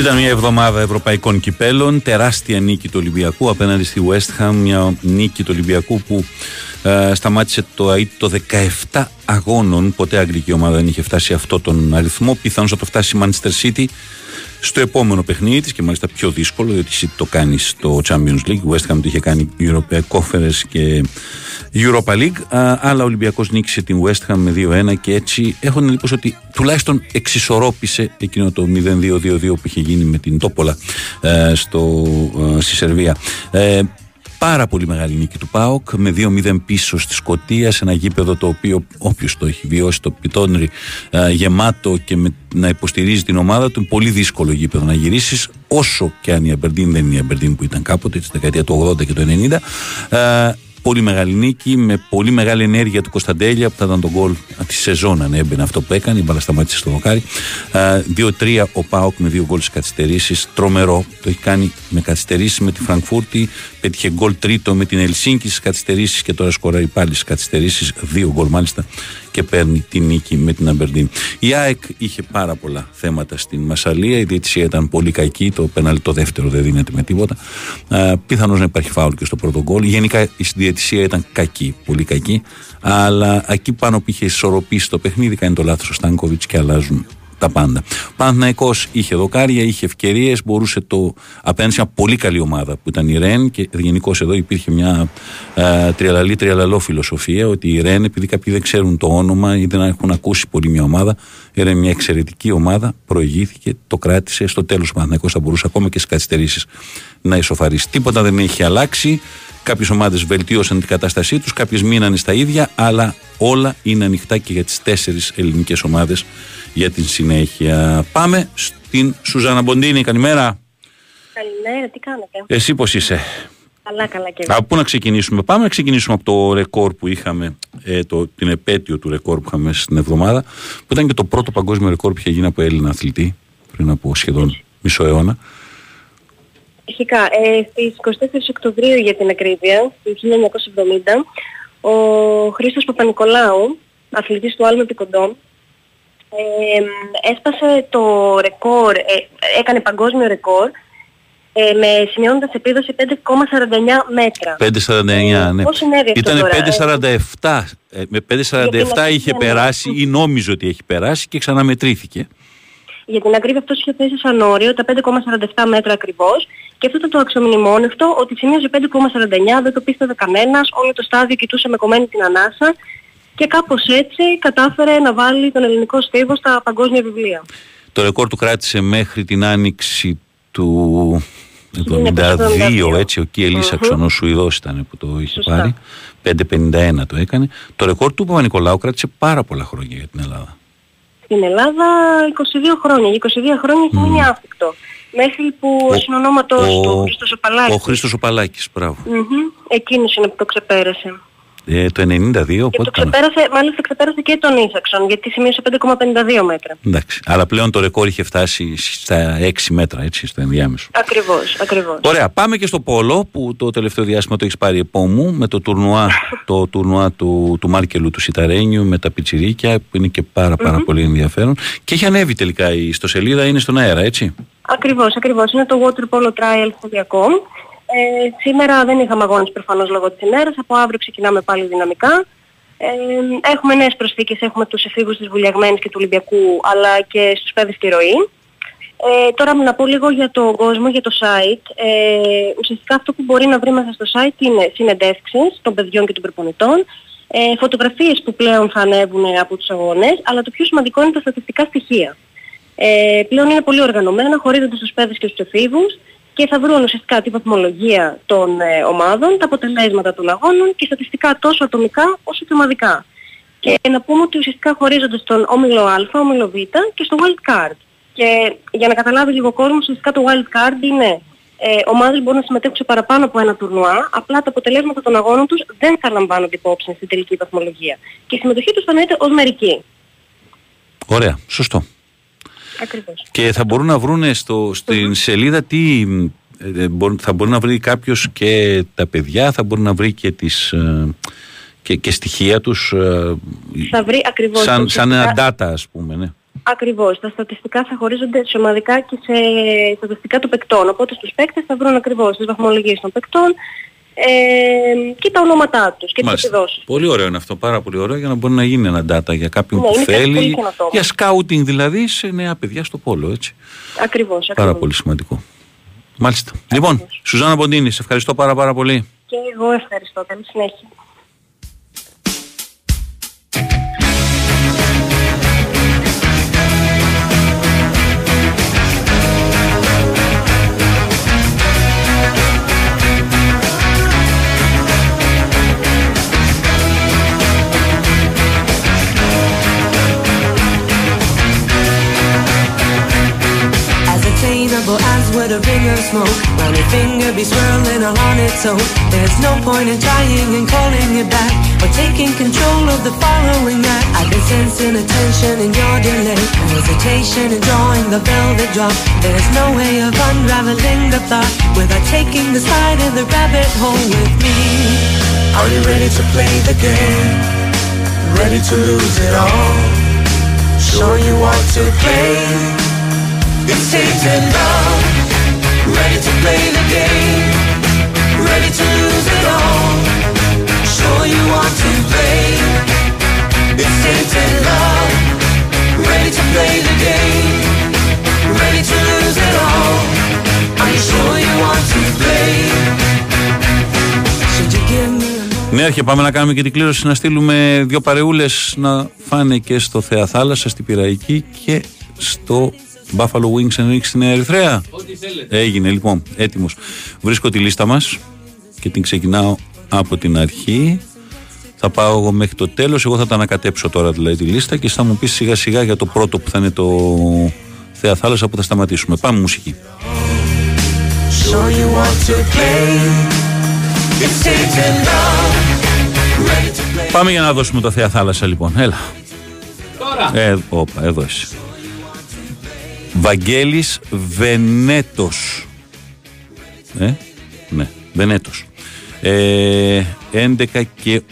Ήταν μια εβδομάδα ευρωπαϊκών κυπέλων, τεράστια νίκη του Ολυμπιακού απέναντι στη West Ham, μια νίκη του Ολυμπιακού που ε, σταμάτησε το ΑΕΤ το 17 αγώνων. Ποτέ αγγλική ομάδα δεν είχε φτάσει αυτό τον αριθμό. Πιθανώς θα το φτάσει η Manchester City στο επόμενο παιχνίδι της και μάλιστα πιο δύσκολο, διότι εσύ το κάνεις στο Champions League. Η West Ham το είχε κάνει European Conference και Europa League. αλλά ο Ολυμπιακός νίκησε την West Ham με 2-1 και έτσι έχω την εντύπωση ότι τουλάχιστον εξισορρόπησε εκείνο το 0-2-2-2 που είχε γίνει με την Τόπολα ε, στο, ε, στη Σερβία. Ε, πάρα πολύ μεγάλη νίκη του ΠΑΟΚ με 2-0 πίσω στη Σκωτία σε ένα γήπεδο το οποίο όποιος το έχει βιώσει το πιτόνρι ε, γεμάτο και με, να υποστηρίζει την ομάδα του πολύ δύσκολο γήπεδο να γυρίσεις όσο και αν η Αμπερντίν δεν είναι η Αμπερντίν που ήταν κάποτε στη δεκαετία του 80 και του 90 ε, πολύ μεγάλη νίκη με πολύ μεγάλη ενέργεια του Κωνσταντέλια που θα ήταν τον γκολ τη σεζόν αν έμπαινε αυτό που έκανε. Η μπαλά σταμάτησε στο δοκάρι. 2-3 ο Πάοκ με δύο γκολ στις καθυστερήσεις. Τρομερό. Το έχει κάνει με καθυστερήσεις με τη Φραγκφούρτη. Πέτυχε γκολ τρίτο με την Ελσίνκη στις καθυστερήσεις και τώρα σκοράει πάλι στις καθυστερήσεις. Δύο γκολ μάλιστα και παίρνει τη νίκη με την Αμπερντίν. Η ΑΕΚ είχε πάρα πολλά θέματα στην Μασαλία. Η διαιτησία ήταν πολύ κακή. Το πέναλ το δεύτερο δεν δίνεται με τίποτα. Πιθανώς να υπάρχει φάουλ και στο πρώτο γκολ. Γενικά η διαιτησία ήταν κακή, πολύ κακή. Αλλά εκεί πάνω που είχε ισορροπήσει το παιχνίδι, κάνει το λάθος ο Στάνκοβιτς και αλλάζουν τα πάντα. Ο Παναθναϊκό είχε δοκάρια, είχε ευκαιρίες, μπορούσε το απέναντι σε μια πολύ καλή ομάδα που ήταν η Ρεν και γενικώς εδώ υπήρχε μια ε, τριαλαλή τριαλαλό φιλοσοφία ότι η Ρεν, επειδή κάποιοι δεν ξέρουν το όνομα ή δεν έχουν ακούσει πολύ μια ομάδα, era μια εξαιρετική ομάδα, προηγήθηκε, το κράτησε. Στο τέλος ο Παναθναϊκό θα μπορούσε ακόμα και στις καθυστερήσεις να ισοφαρίσει. Τίποτα δεν έχει αλλάξει. Κάποιες ομάδες βελτίωσαν την κατάστασή τους, κάποιες μείνανε στα ίδια, αλλά όλα είναι ανοιχτά και για τις τέσσερις ελληνικές ομάδες για την συνέχεια. Πάμε στην Σουζάνα Μποντίνη. Καλημέρα. Καλημέρα, τι κάνετε; Εσύ πώς είσαι; Καλά, καλά και εγώ. Από πού να ξεκινήσουμε; Πάμε να ξεκινήσουμε από το ρεκόρ που είχαμε, ε, το, την επέτειο του ρεκόρ που είχαμε στην εβδομάδα, που ήταν και το πρώτο παγκόσμιο ρεκόρ που είχε γίνει από Έλληνα αθλητή, πριν από σχεδόν μισό αιώνα. Φυσικά, ε, στις 24 Οκτωβρίου για την ακρίβεια, του 1970, ο Χρήστος Παπα-Νικολάου, αθλητής του Άλμου Επικοντών, έσπασε το ρεκόρ, ε, έκανε παγκόσμιο ρεκόρ ε, με σημειώνοντας επίδοση 5,49 μέτρα. 5,49 ναι. Πώς συνέβη αυτό Ήταν τώρα, 5,47. ε, με 5,47 είχε ακρίβεια, περάσει ή νόμιζε ότι έχει περάσει και ξαναμετρήθηκε. Για την ακρίβεια αυτός είχε θέσει σαν όριο τα 5,47 μέτρα ακριβώς και αυτό ήταν το αξιομνημόνευτο ότι σημείωσε 5,49, δεν το πίστευε κανένας, όλο το στάδιο κοιτούσε με κομμένη την ανάσα και κάπως έτσι κατάφερε να βάλει τον ελληνικό στίβο στα παγκόσμια βιβλία. Το ρεκόρ του κράτησε μέχρι την άνοιξη του 72, 1972, έτσι, ο Κιελής Μμμ. ο Σουηδός ήταν που το είχε Σωστά. πάρει. 5,51 το έκανε. Το ρεκόρ του Παπα-Νικολάου κράτησε πάρα πολλά χρόνια για την Ελλάδα. Στην Ελλάδα 22 χρόνια. Για 22 χρόνια έχει μείνει άφικτο. Μέχρι που ο, συνονόματος του Χρήστος Οπαλάκης, Ο Χρήστος Οπαλάκης, μπράβο. μμμ, εκείνος είναι που το ξεπέρασε. Ε, το 92, Και πότε το ήταν; ξεπέρασε, μάλιστα ξεπέρασε και τον Ίσαξον, γιατί σημείωσε 5,52 μέτρα. Εντάξει. Αλλά πλέον το ρεκόρ είχε φτάσει στα 6 μέτρα, έτσι, στο ενδιάμεσο. Ακριβώς, ακριβώς. Ωραία, πάμε και στο Πόλο που το τελευταίο διάστημα το έχεις πάρει επόμου με το τουρνουά, το τουρνουά του, του Μάρκελου του Σιταρένιου με τα πιτσιρίκια που είναι και πάρα, πάρα πολύ ενδιαφέρον. Και έχει ανέβει τελικά η ιστοσελίδα, είναι στον αέρα, έτσι. Ακριβώς, ακριβώς. Είναι το Water Polo Trial Hobby.com. Ε, σήμερα δεν είχαμε αγώνες προφανώς λόγω της ημέρας. Από αύριο ξεκινάμε πάλι δυναμικά. Ε, έχουμε νέες προσθήκες. Έχουμε τους εφήβους της Βουλιαγμένης και του Ολυμπιακού, αλλά και στους παιδες στη ροή. Ε, τώρα να πω λίγο για τον κόσμο, για το site. Ε, ουσιαστικά αυτό που μπορεί να βρει μέσα στο site είναι συνεντεύξεις των παιδιών και των προπονητών, ε, φωτογραφίες που πλέον θα ανέβουν από τους αγώνες, αλλά το πιο σημαντικό είναι τα στατιστικά στοιχεία. Ε, πλέον είναι πολύ οργανωμένα, χωρίζονται στους παιδες και στους εφήβους και θα βρουν ουσιαστικά τη βαθμολογία των ε, ομάδων, τα αποτελέσματα των αγώνων και στατιστικά τόσο ατομικά όσο και ομαδικά. Και να πούμε ότι ουσιαστικά χωρίζονται στον όμιλο Α, όμιλο Β και στο Wild Card. Και για να καταλάβει λίγο ο κόσμος, ουσιαστικά το Wild Card είναι ε, ομάδες μπορούν να συμμετέχουν σε παραπάνω από ένα τουρνουά, απλά τα αποτελέσματα των αγώνων τους δεν θα λαμβάνονται υπόψη στην τελική βαθμολογία. Και η συμμετοχή τους φαίνεται ως μερική. Ωραία, σωστό. Ακριβώς. Και θα μπορούν να βρουν στο, στην σελίδα τι. ε, ε, μπορεί- θα μπορεί να βρει κάποιος και τα παιδιά, θα μπορεί να βρει και, τις, ε, και, και στοιχεία τους ε, Θα βρει ακριβώς σαν, σαν ένα ουσιαστικά- data ας πούμε. Ναι. Ακριβώς. Τα στατιστικά θα χωρίζονται σε ομαδικά και σε στατιστικά των παικτών. Οπότε στους παίκτες θα βρουν ακριβώς τις βαθμολογίες των παικτών ε, και τα ονόματά τους και τις Μάλιστα. επιδόσεις. Πολύ ωραίο είναι αυτό, πάρα πολύ ωραίο για να μπορεί να γίνει ένα data για κάποιον Ναι, που είναι κάτι πολύ θέλει. καινοτόμο. Για scouting δηλαδή σε νέα παιδιά στο πόλο, έτσι. Ακριβώς. Πάρα ακριβώς. πολύ σημαντικό. Μάλιστα. Λοιπόν, Σουζάνα Ποντίνη, σε ευχαριστώ πάρα πάρα πολύ. Και εγώ ευχαριστώ. Καλή συνέχεια. Smoke While your finger be swirling along its own There's no point in trying and calling it back Or taking control of the following act I can sense an attention in your delay Hesitation in drawing the velvet drop There's no way of unraveling the plot Without taking the slide in the rabbit hole with me Are you ready to play the game? Ready to lose it all? Sure you want to play? It's tainted love. Ready to play the game. Ready to lose it all. Sure you want to play. It's tainted love. Ready to play the game. Ready to lose it all. Are you sure you want to play? Should you give me a Ναι, και πάμε να κάνουμε και την κλήρωση να στείλουμε δύο παρεούλες να φάνε και στο Θεά Θάλασσα, στην Πυραϊκή και στο Buffalo Wings and Ricks στην Ερυθρέα; Ό,τι θέλετε. Έγινε λοιπόν, έτοιμος. Βρίσκω τη λίστα μας και την ξεκινάω από την αρχή. Θα πάω εγώ μέχρι το τέλος, εγώ θα τα ανακατέψω τώρα δηλαδή τη λίστα και θα μου πεις σιγά σιγά για το πρώτο που θα είναι το Θεά Θάλασσα που θα σταματήσουμε. Πάμε μουσική. Sure you want to play. It's tainted love. Ready to play. Πάμε για να δώσουμε το Θεά Θάλασσα λοιπόν. Έλα. Τώρα. Ε, όπα, εδώ είσαι. Βαγγέλης Βενέτος. Ε, ναι, Βενέτος. Ε, 11 και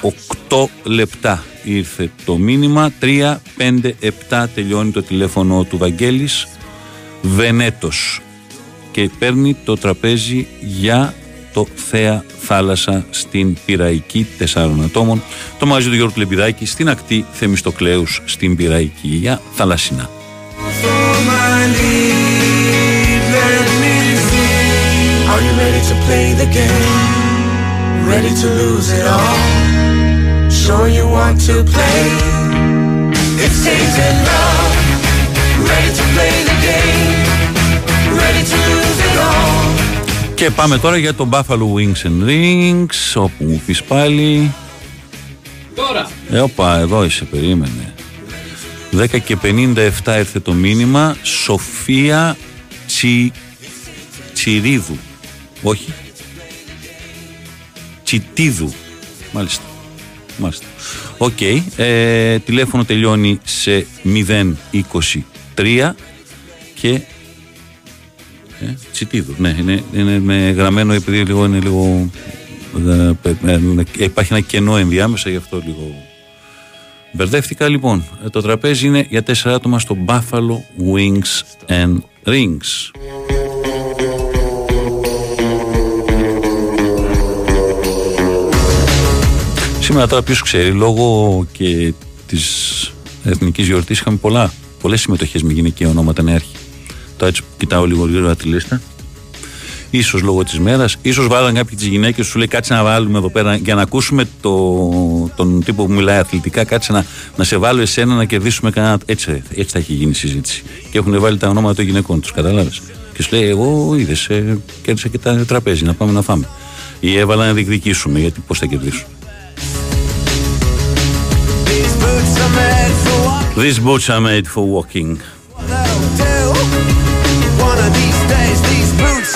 8 λεπτά ήρθε το μήνυμα. 3, 5, 7 τελειώνει το τηλέφωνο του Βαγγέλης Βενέτος. και παίρνει το τραπέζι για το Θέα Θάλασσα στην Πυραϊκή τεσσάρων ατόμων. Το μάζι του Γιώργου Λεμπιδάκη στην ακτή Θεμιστοκλέους στην Πυραϊκή για θαλασσινά. Και πάμε τώρα για το Buffalo Wings and Rings, όπου μου πεις πάλι. Τώρα! Ε, όπα, εδώ είσαι, περίμενε. 10 και 57 ήρθε το μήνυμα. Σοφία Τσι... Τσιρίδου. Όχι. Τσιτίδου. Μάλιστα. Μάλιστα. Οκ. Ε, τηλέφωνο τελειώνει σε 023 και ε, Τσιτίδου. Ναι, είναι, είναι με γραμμένο επειδή λίγο είναι λίγο. ε, ε, ε, υπάρχει ένα κενό ενδιάμεσα, γι' αυτό λίγο. Μπερδεύτηκα λοιπόν. Ε, το τραπέζι είναι για τέσσερα άτομα στο Buffalo Wings and Rings. Σήμερα τώρα ποιος ξέρει, λόγω και της εθνικής γιορτής είχαμε πολλά, πολλές συμμετοχές με γυναικεία ονόματα νεάρχη. Τώρα έτσι κοιτάω λίγο γρήγορα τη λίστα. Ίσως λόγω της μέρας, ίσως βάλαν κάποιοι τις γυναίκες σου λέει κάτσε να βάλουμε εδώ πέρα για να ακούσουμε το, τον τύπο που μιλάει αθλητικά κάτσε να, να σε βάλω εσένα να κερδίσουμε κανένα έτσι, έτσι θα έχει γίνει η συζήτηση. Και έχουν βάλει τα ονόματα των γυναικών τους κατάλαβες. Και σου λέει εγώ είδες ε, κέρδισα και τα τραπέζι να πάμε να φάμε ή έβαλα να διεκδικήσουμε γιατί πώς θα κερδίσουν These boots are made for walking. One of these days, these boots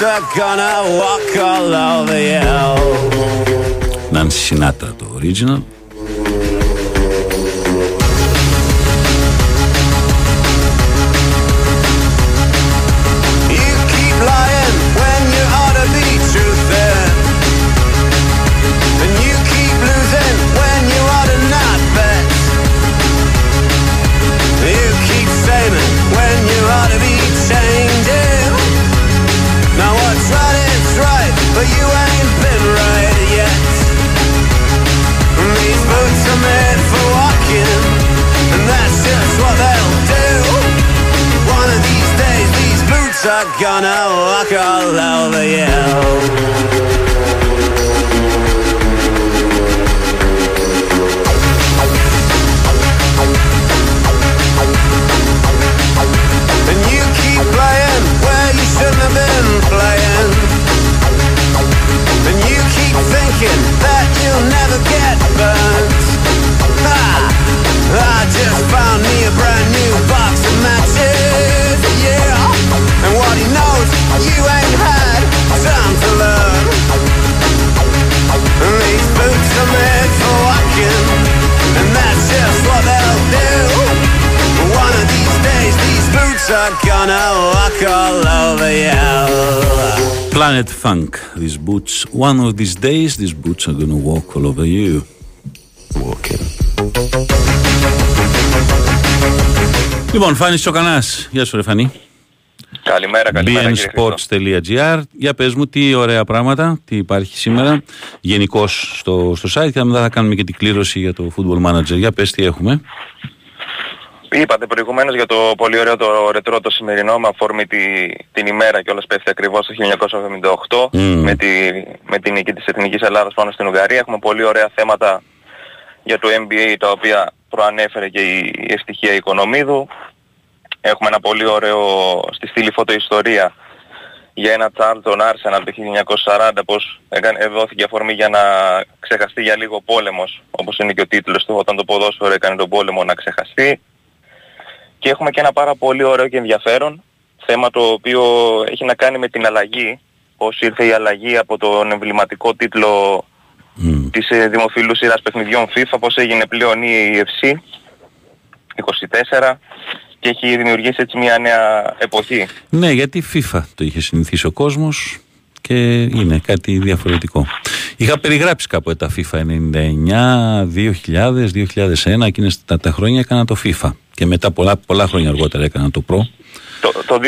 are gonna walk all over you. Nancy Sinatra το original. But you ain't been right yet. These boots are made for walking, and that's just what they'll do. One of these days, these boots are gonna walk all over you. And you keep playing where you shouldn't have been playing. Thinking that you'll never get burnt. Ha! I just found me a brand new box of matches, yeah. And what he knows, you ain't are gonna walk all over you. Planet Funk. These boots, one of these days, these boots are gonna walk all over you. Walking. Λοιπόν, Φάνης Τσοκανάς. Γεια σου, ρε Φανή. Καλημέρα, καλημέρα. κύριε Χρήστο. bnsports.gr Για πες μου τι ωραία πράγματα, τι υπάρχει σήμερα γενικώς στο, στο site και μετά θα κάνουμε και την κλήρωση για το Football Manager. Για πες τι έχουμε. Είπατε προηγουμένως για το πολύ ωραίο το ρετρό το σημερινό με αφορμή τη, την ημέρα και όλας πέφτει ακριβώς το 1978 με, τη, με την νίκη της Εθνικής Ελλάδας πάνω στην Ουγγαρία. Έχουμε πολύ ωραία θέματα για το NBA τα οποία προανέφερε και η, η ευτυχία Οικονομίδου. Έχουμε ένα πολύ ωραίο στη στήλη φωτοϊστορία για ένα Charlton Arsenal το 1940 πως έκανε, δόθηκε αφορμή για να ξεχαστεί για λίγο πόλεμος όπως είναι και ο τίτλος του όταν το ποδόσφαιρο έκανε τον πόλεμο να ξεχαστεί και έχουμε και ένα πάρα πολύ ωραίο και ενδιαφέρον θέμα το οποίο έχει να κάνει με την αλλαγή πώς ήρθε η αλλαγή από τον εμβληματικό τίτλο της ε, δημοφιλούς σειράς παιχνιδιών FIFA πώς έγινε πλέον η EFC 24 και έχει δημιουργήσει έτσι μια νέα εποχή. Ναι, γιατί FIFA το είχε συνηθίσει ο κόσμος και είναι κάτι διαφορετικό. Είχα περιγράψει κάποτε τα FIFA 99, 2000, 2001, εκείνες τα, τα χρόνια έκανα το FIFA και μετά πολλά, πολλά χρόνια αργότερα έκανα το Pro Το, το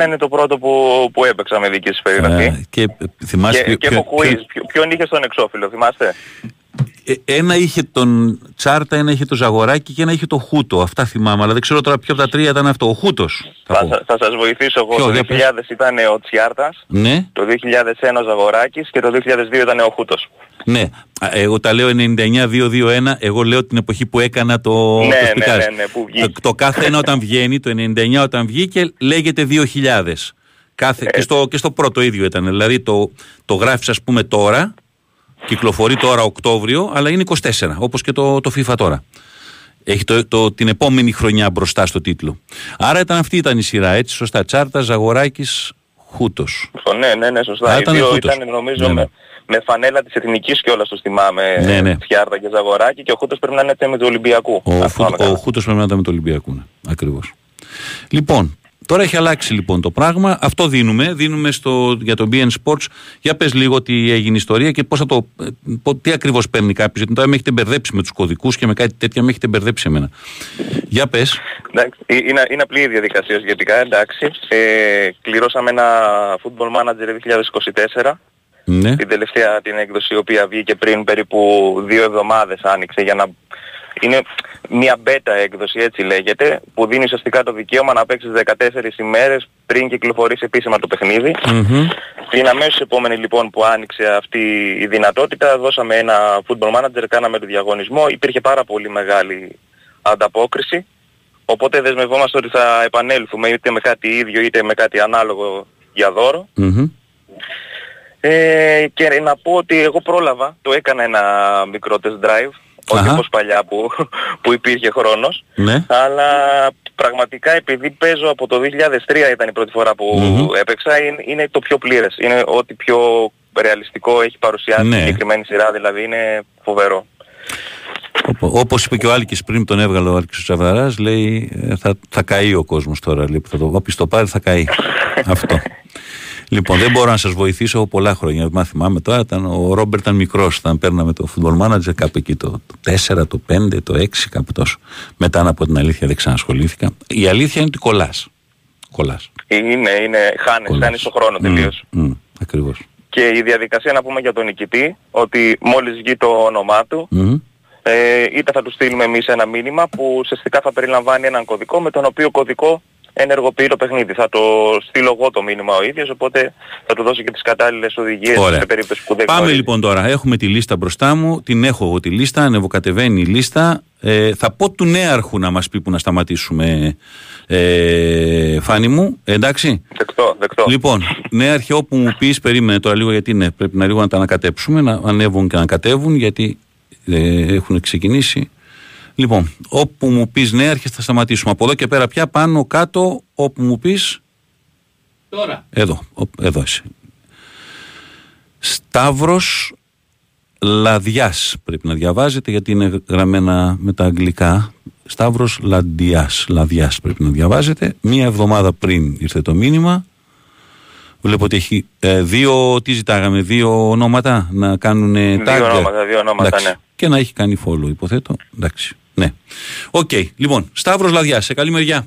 2001 είναι το πρώτο που, που έπαιξα με δική σας περιγραφή. Ε, και θυμάσαι και, ποιο- και ποιο- έχω quiz. Ποιο- Ποιον είχε στον εξώφυλλο, θυμάστε. Ε, ένα είχε τον Τσάρτα, ένα είχε το Ζαγοράκι και ένα είχε το Χούτο. Αυτά θυμάμαι, αλλά δεν ξέρω τώρα ποιο από τα τρία ήταν αυτό. Ο Χούτος. Θα, σα- θα σας βοηθήσω εγώ. Ποιο, το για 2000 ήταν ο Τσιάρτας, Ναι, το 2001 ο Ζαγοράκης και το 2002 ήταν ο Χούτος. ναι. Α, Εγώ τα λέω 99-2-2-1. Εγώ λέω την εποχή που έκανα το, Ναι, το ναι, σπιτάζ. ναι, ναι, που βγήκε. Το, το κάθε ένα όταν βγαίνει, το 99 όταν βγήκε, λέγεται 2000. Κάθε, και, στο, και στο πρώτο ίδιο ήταν. Δηλαδή το, το γράφεις ας πούμε τώρα, κυκλοφορεί τώρα Οκτώβριο, αλλά είναι 24, όπως και το, το FIFA τώρα. Έχει το, το, την επόμενη χρονιά μπροστά στο τίτλο. Άρα ήταν αυτή ήταν η σειρά, έτσι σωστά. Τσάρτας, Ζαγοράκης, Χούτος. Ναι, ναι, ναι, σωστά. Α, Οι ήταν δύο Χούτος. ήταν νομίζω Ναι, ναι. με, με φανέλα της Εθνικής κιόλας το θυμάμαι. Ναι, ναι. Τσιάρτα και Ζαγοράκη και ο Χούτος πρέπει να είναι με του Ολυμπιακού. Ο, Αν Φούτ, θυμάμαι καλά. ο Χούτος πρέπει να ήταν με το Ολυμπιακό. Ναι. Ακριβώς. Λοιπόν, τώρα έχει αλλάξει λοιπόν το πράγμα. Αυτό δίνουμε. Δίνουμε στο, για το BN Sports. Για πες λίγο τι έγινε η ιστορία και πώς θα το, ε, πο- τι ακριβώς παίρνει κάποιος. Γιατί τώρα με έχετε μπερδέψει με τους κωδικούς και με κάτι τέτοια με έχετε μπερδέψει εμένα. Για πες. Εντάξει, ε, είναι, είναι απλή η διαδικασία σχετικά, εντάξει. Ε, κληρώσαμε ένα Football Manager 2024. Ναι. Την τελευταία την έκδοση η οποία βγήκε πριν περίπου δύο εβδομάδες άνοιξε για να... Είναι μια beta έκδοση έτσι λέγεται που δίνει ουσιαστικά το δικαίωμα να παίξεις 14 ημέρες πριν κυκλοφορήσει επίσημα το παιχνίδι. Μμμ. Την αμέσως επόμενη λοιπόν που άνοιξε αυτή η δυνατότητα δώσαμε ένα football manager, κάναμε το διαγωνισμό, υπήρχε πάρα πολύ μεγάλη ανταπόκριση οπότε δεσμευόμαστε ότι θα επανέλθουμε είτε με κάτι ίδιο είτε με κάτι ανάλογο για δώρο. Μμμ. Ε, και να πω ότι εγώ πρόλαβα, το έκανα ένα μικρό test drive, όχι Αχα. όπως παλιά που, που υπήρχε χρόνος, Ναι. αλλά πραγματικά επειδή παίζω από το 2003 ήταν η πρώτη φορά που Μμμ. έπαιξα, είναι, είναι το πιο πλήρες. Είναι ό,τι πιο ρεαλιστικό έχει παρουσιάσει Ναι. η συγκεκριμένη σειρά, δηλαδή είναι φοβερό. Όπως είπε και ο Άλκης πριν που τον έβγαλε ο Άλκης ο Τσαβδαράς, λέει ε, θα, θα καεί ο κόσμος τώρα. Λέει, που θα το, όποιος το πάρει θα καεί. Αυτό. Λοιπόν, δεν μπορώ να σας βοηθήσω εγώ πολλά χρόνια. Μα θυμάμαι τώρα, ήταν, ο Ρόμπερτ ήταν μικρός, όταν παίρναμε το football manager κάπου εκεί το, το 4, το 5, το 6, κάπου τόσο. Μετά να πω την αλήθεια δεν ξανασχολήθηκα. Η αλήθεια είναι ότι κολλάς. Κολλάς. Είναι, είναι, χάνεις, Κολλάς. χάνεις το χρόνο τελείως. Μμ, ακριβώς. Και η διαδικασία να πούμε για τον νικητή, ότι μόλις βγει το όνομά του, Μμμ. ε, είτε θα του στείλουμε εμείς ένα μήνυμα που ουσιαστικά θα περιλαμβάνει έναν κωδικό με τον οποίο κωδικό ενεργοποιεί το παιχνίδι. Θα το στείλω εγώ το μήνυμα ο ίδιος, οπότε θα του δώσω και τις κατάλληλες οδηγίες Ωραία. σε περίπτωση που δεν Πάμε γνωρίζει. λοιπόν τώρα. Έχουμε τη λίστα μπροστά μου. Την έχω εγώ τη λίστα. Ανεβοκατεβαίνει η λίστα. Ε, θα πω του νέαρχου να μας πει που να σταματήσουμε, ε, Φάνη μου. Εντάξει; Δεκτό, δεκτό. Λοιπόν, νέαρχε όπου μου πεις, περίμενε τώρα λίγο γιατί είναι, πρέπει να λίγο να τα ανακατέψουμε, να ανέβουν και να κατέβουν γιατί ε, έχουν ξεκινήσει. Λοιπόν, όπου μου πεις νέαρχε θα σταματήσουμε. Από εδώ και πέρα πια πάνω κάτω όπου μου πεις Τώρα. εδώ, ο- εδώ είσαι. Σταύρος Λαδιάς πρέπει να διαβάζετε γιατί είναι γραμμένα με τα αγγλικά. Σταύρος Λαντιάς, Λαδιάς πρέπει να διαβάζετε. Μία εβδομάδα πριν ήρθε το μήνυμα. Βλέπω ότι έχει ε, δύο, τι ζητάγαμε, δύο ονόματα να κάνουν tag. Δύο ονόματα, δύο ονόματα, Εντάξει. ναι. Και να έχει κάνει follow, υποθέτω. Εντάξει. Ναι. Οκ. Λοιπόν, Σταύρος Λαδιάς, σε καλή μεριά.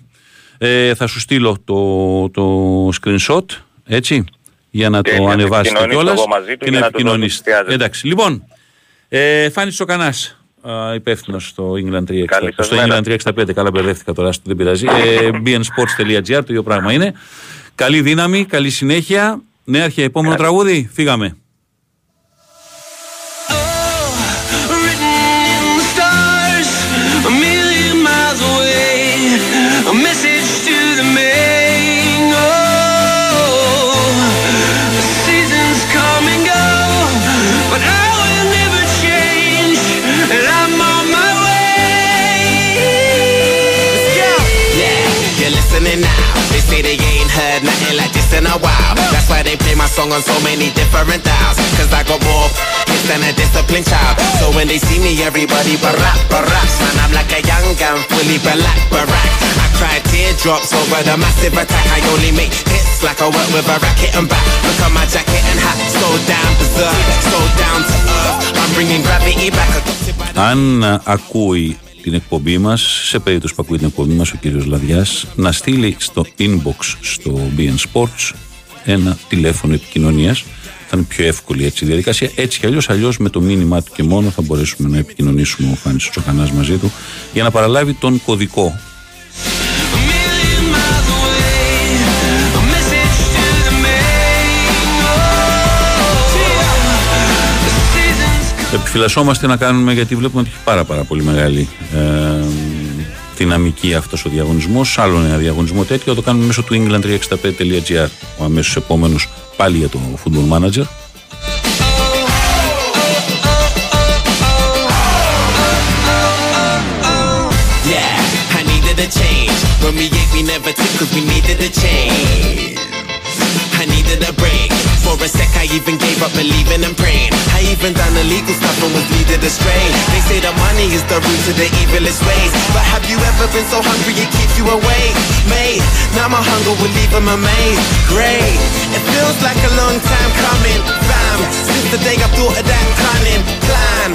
Ε, θα σου στείλω το, το screenshot, έτσι, για να Και το να ανεβάσετε επικοινωνήσω κιόλας εγώ μαζί του και για να να του δώσω επικοινωνήσετε. τι χρειάζεται. Εντάξει. Λοιπόν, ε, Φάνης Τσοκανάς, υπεύθυνος στο England 365. Καλή σας Στο μέρα. England 365, καλά μπερδεύτηκα τώρα, δεν πειράζει. Ε, bnsports.gr, το ίδιο πράγμα είναι. Καλή δύναμη, καλή συνέχεια. Ναι, αρχαία, επόμενο τραγούδι, φύγαμε. heard nothing like this in a while. That's why they play my song on so many different dials. Cause I got more than a disciplined child. So when they see me, everybody barack, barack Man, I'm like a young gun, fully black, barack I cry teardrops over the massive attack. I only make hits like I work with a racket and back. Look at my jacket and hat, so down berserk So down to earth, I'm bringing gravity back. Anna a cui την εκπομπή μας, σε περίπτωση που ακούει την εκπομπή μας ο κύριος Λαδιάς, να στείλει στο inbox στο BN Sports ένα τηλέφωνο επικοινωνίας θα είναι πιο εύκολη έτσι η διαδικασία. Έτσι κι αλλιώς, αλλιώς με το μήνυμά του και μόνο θα μπορέσουμε να επικοινωνήσουμε ο Φάνης Τσοκανά μαζί του για να παραλάβει τον κωδικό. Επιφυλασσόμαστε να κάνουμε γιατί βλέπουμε ότι έχει πάρα, πάρα πολύ μεγάλη ε, δυναμική αυτός ο διαγωνισμός. Άλλο ένα διαγωνισμό τέτοιο το κάνουμε μέσω του england365.gr ο αμέσως επόμενος πάλι για το Football Manager. Yeah, I needed a change. When we ate, we never took cause we needed a change. I needed a break. For a sec, I even gave up believing and praying. I even done illegal stuff and was leaded astray. They say that money is the root of the evilest ways. But have you ever been so hungry it keeps you awake? Mate, now my hunger will leave them amazed. Great, it feels like a long time coming. Fam, since the day I thought of that cunning plan.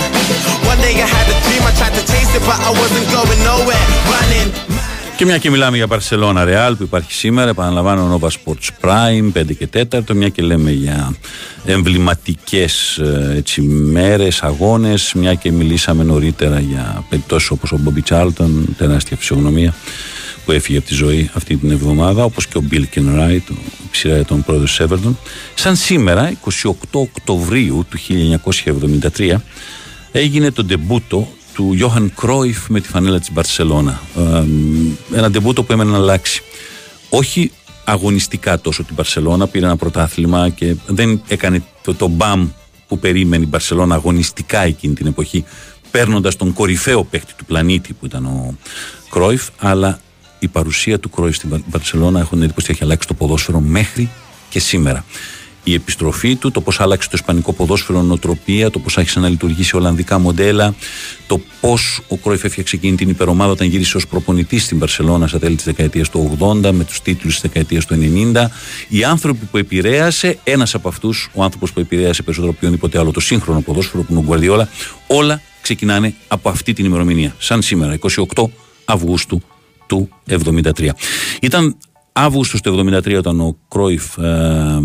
One day I had a dream, I tried to chase it, but I wasn't going nowhere. Running. Και μια και μιλάμε για Barcelona Real που υπάρχει σήμερα, επαναλαμβάνω Nova Sports Prime 5 και 4, μια και λέμε για εμβληματικές έτσι, μέρες, αγώνες, μια και μιλήσαμε νωρίτερα για περιπτώσεις όπως ο Bobby Charlton, τεράστια φυσιογνωμία που έφυγε από τη ζωή αυτή την εβδομάδα, όπως και ο Bill Kenwright, ο ψηρά τον πρόεδρος Everton. Σαν σήμερα, 28 Οκτωβρίου του 1973, έγινε το ντεμπούτο του Γιώχαν Κρόιφ με τη φανέλα της Μπαρσελώνα. ένα ντεμπούτο που έμενε να αλλάξει. Όχι αγωνιστικά τόσο την Μπαρσελώνα, πήρε ένα πρωτάθλημα και δεν έκανε το, το μπαμ που περίμενε η Μπαρσελώνα αγωνιστικά εκείνη την εποχή, παίρνοντας τον κορυφαίο παίκτη του πλανήτη που ήταν ο Κρόιφ, αλλά η παρουσία του Κρόιφ στην Μπαρσελώνα έχουν εντύπωση ότι έχει αλλάξει το ποδόσφαιρο μέχρι και σήμερα η επιστροφή του, το πώς άλλαξε το ισπανικό ποδόσφαιρο νοοτροπία, το πώς άρχισε να λειτουργήσει Ολλανδικά μοντέλα, το πώς ο Κρόιφ έφτιαξε εκείνη την υπερομάδα όταν γύρισε ως προπονητής στην Παρσελώνα στα τέλη της δεκαετίας του 80, με τους τίτλους της δεκαετίας του 90. Οι άνθρωποι που επηρέασε, ένας από αυτούς, ο άνθρωπος που επηρέασε περισσότερο από οποιονδήποτε άλλο το σύγχρονο ποδόσφαιρο που είναι ο Γκουαρδιόλα, όλα ξεκινάνε από αυτή την ημερομηνία. Σαν σήμερα, 28 Αυγούστου του 73. Ήταν Αύγουστος του 73 όταν ο Κρόιφ ε,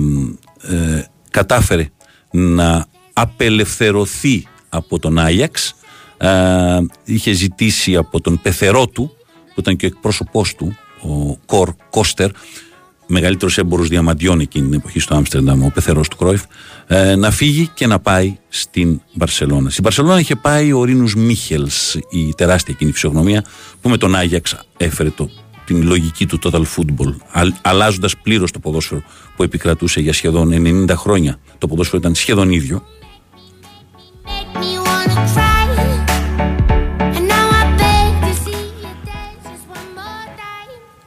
ε, κατάφερε να απελευθερωθεί από τον Άγιαξ ε, είχε ζητήσει από τον πεθερό του που ήταν και ο εκπρόσωπός του ο Κορ Κώστερ μεγαλύτερος έμπορος διαμαντιών εκείνη την εποχή στο Άμστερνταμ, ο πεθερός του Κρόιφ, ε, να φύγει και να πάει στην Μπαρσελόνα. Στην Μπαρσελόνα είχε πάει ο Ρίνου Μίχελς, η τεράστια εκείνη φυσιογνωμία, που με τον Άγιαξ έφερε το την λογική του total football, αλλάζοντας πλήρως το ποδόσφαιρο που επικρατούσε για σχεδόν 90 χρόνια. Το ποδόσφαιρο ήταν σχεδόν ίδιο.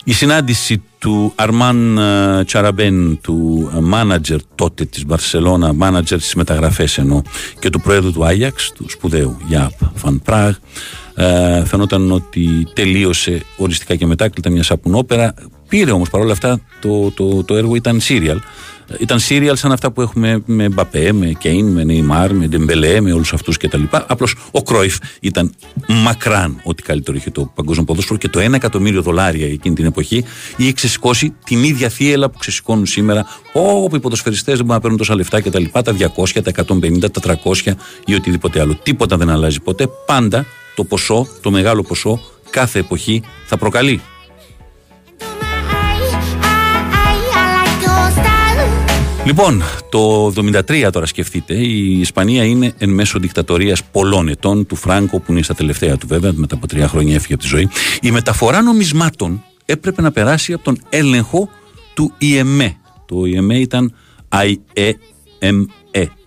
Η συνάντηση του Αρμάν ε, Τσαραμπέν, του μάνατζερ τότε της Μπαρσελώνα, μάνατζερ στις μεταγραφές ενώ και του πρόεδρου του Άγιαξ, του σπουδαίου Γιάπ Φαν Πράγ, ε, φαινόταν ότι τελείωσε οριστικά και μετά, ήταν μια σαπουνόπερα. Πήρε όμως παρόλα αυτά το, το, το έργο ήταν serial. Ήταν serial σαν αυτά που έχουμε με Μπαπέ, με Κέιν, με Νεϊμάρ, με Ντεμπελέ, με όλους αυτούς κτλ. Απλώς ο Κρόιφ ήταν μακράν ό,τι καλύτερο είχε το παγκόσμιο ποδόσφαιρο και το 1 εκατομμύριο δολάρια εκείνη την εποχή είχε ξεσηκώσει την ίδια θύελλα που ξεσηκώνουν σήμερα. Όπου οι ποδοσφαιριστές δεν μπορούν να παίρνουν τόσα λεφτά κτλ. Τα, τα 200, τα 150, τα 300 ή οτιδήποτε άλλο. Τίποτα δεν αλλάζει ποτέ. Πάντα το ποσό, το μεγάλο ποσό, κάθε εποχή θα προκαλεί. Λοιπόν, το 73 τώρα σκεφτείτε, η Ισπανία είναι εν μέσω δικτατορίας πολλών ετών του Φράγκο, που είναι στα τελευταία του βέβαια, μετά από τρία χρόνια έφυγε από τη ζωή. Η μεταφορά νομισμάτων έπρεπε να περάσει από τον έλεγχο του ΙΕΜΕ. Το ΙΕΜΕ ήταν IEME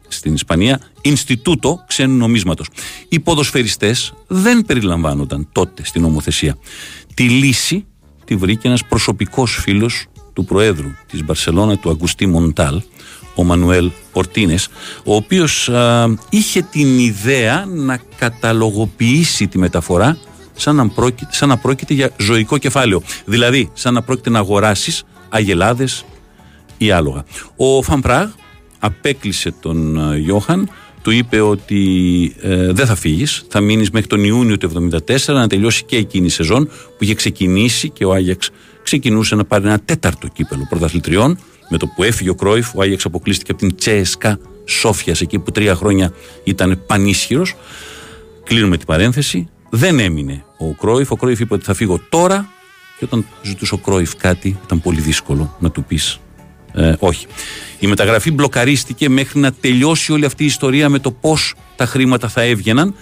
στην Ισπανία, Ινστιτούτο Ξένου Νομίσματος. Οι ποδοσφαιριστές δεν περιλαμβάνονταν τότε στην νομοθεσία. Τη λύση τη βρήκε ένας προσωπικός φίλος του Προέδρου της Μπαρσελώνα, του Αγκουστή Μοντάλ, ο Μανουέλ Πορτίνες, ο οποίος είχε την ιδέα να καταλογοποιήσει τη μεταφορά σαν να, πρόκειται, σαν να πρόκειται για ζωικό κεφάλαιο. Δηλαδή, σαν να πρόκειται να αγοράσεις αγελάδες ή άλογα. Ο Φαμπράγ απέκλεισε τον Γιώχαν του είπε ότι ε, δεν θα φύγεις, θα μείνεις μέχρι τον Ιούνιο του 1974 να τελειώσει και εκείνη η σεζόν που είχε ξεκινήσει και ο Άγιαξ ξεκινούσε να πάρει ένα τέταρτο κύπελο πρωταθλητριών. Με το που έφυγε ο Κρόιφ, ο Άγιαξ αποκλείστηκε από την Τσέσκα Σόφιας, εκεί που τρία χρόνια ήταν πανίσχυρος. Κλείνουμε την παρένθεση. Δεν έμεινε ο Κρόιφ. Ο Κρόιφ είπε ότι θα φύγω τώρα. Και όταν ζητούσε ο Κρόιφ κάτι, ήταν πολύ δύσκολο να του πεις ε, όχι. Η μεταγραφή μπλοκαρίστηκε μέχρι να τελειώσει όλη αυτή η ιστορία με το πώς τα χρήματα θα έβγαιναν.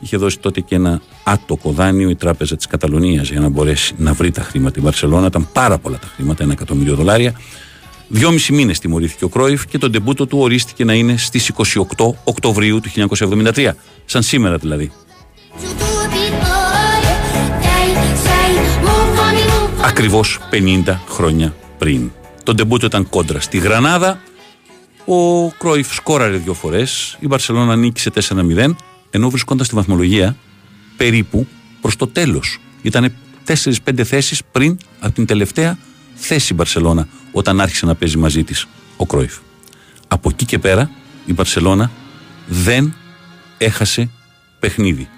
Είχε δώσει τότε και ένα άτοκο δάνειο η Τράπεζα της Καταλωνίας για να μπορέσει να βρει τα χρήματα. Η Βαρσελόνα ήταν πάρα πολλά τα χρήματα, ένα εκατομμύριο δολάρια. Δυόμισι μήνες τιμωρήθηκε ο Κρόιφ και το ντεμπούτο του ορίστηκε να είναι στις 28 Οκτωβρίου του 1973. Σαν σήμερα δηλαδή. Ακριβώς 50 χρόνια πριν. Το ντεμπούτο ήταν κόντρα στη Γρανάδα. Ο Κρόιφ σκόραρε δύο φορές. Η Μπαρσελόνα νίκησε 4-0, ενώ βρισκόνταν στη βαθμολογία περίπου προς το τέλος. Ήταν 4-5 θέσεις πριν από την τελευταία θέση η Μπαρσελόνα, όταν άρχισε να παίζει μαζί της ο Κρόιφ. Από εκεί και πέρα η Μπαρσελόνα δεν έχασε παιχνίδι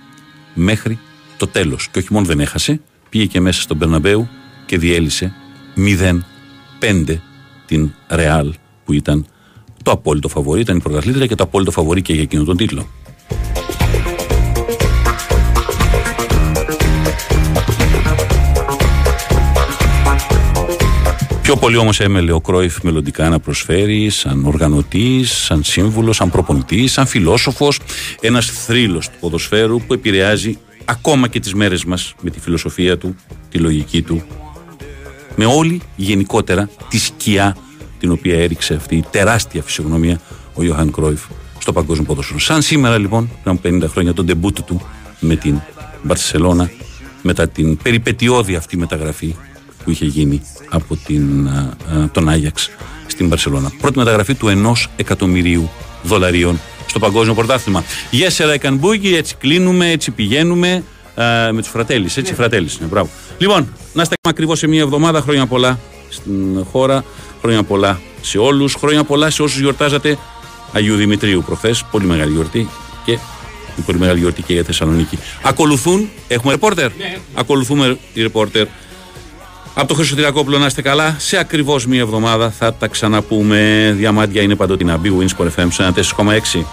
μέχρι το τέλος. Και όχι μόνο δεν έχασε, πήγε και μέσα στον Περναμπέου και διέλυσε 0-5 την Ρεάλ που ήταν το απόλυτο φαβορή, ήταν η πρωταθλήτρια και το απόλυτο φαβορή και για εκείνον τον τίτλο. Πιο πολύ όμως έμελε ο Κρόιφ μελλοντικά να προσφέρει σαν οργανωτής, σαν σύμβουλος, σαν προπονητής, σαν φιλόσοφος, ένας θρύλος του ποδοσφαίρου που επηρεάζει ακόμα και τις μέρες μας με τη φιλοσοφία του, τη λογική του, με όλη γενικότερα τη σκιά την οποία έριξε αυτή η τεράστια φυσιογνωμία ο Ιωάνν Κρόιφ στο παγκόσμιο ποδόσφαιρο. Σαν σήμερα λοιπόν, πριν από 50 χρόνια, τον τεμπούτο του με την Μπαρσελόνα, μετά την περιπετειώδη αυτή μεταγραφή που είχε γίνει από την, τον Άγιαξ στην Μπαρσελόνα. Πρώτη μεταγραφή του ενός εκατομμυρίου δολαρίων στο παγκόσμιο πρωτάθλημα. Γέσσερα έκανε μπούγι, έτσι κλείνουμε, έτσι πηγαίνουμε με τους φρατέλης. Έτσι, ναι. φρατέλης είναι. Μπράβο. Λοιπόν, να είστε ακριβώς σε μια εβδομάδα. Χρόνια πολλά στην χώρα. Χρόνια πολλά σε όλους. Χρόνια πολλά σε όσους γιορτάζατε Αγίου Δημητρίου προχθές. Πολύ μεγάλη γιορτή και πολύ μεγάλη γιορτή και για Θεσσαλονίκη. Ακολουθούν. Έχουμε ρεπόρτερ. Ναι. Ακολουθούμε οι ρεπόρτερ. Από το Χρυσοτηριακόπουλο να είστε καλά. Σε ακριβώς μία εβδομάδα θα τα ξαναπούμε. Διαμάντια είναι παντοτινά. την Wins for FM 4,6.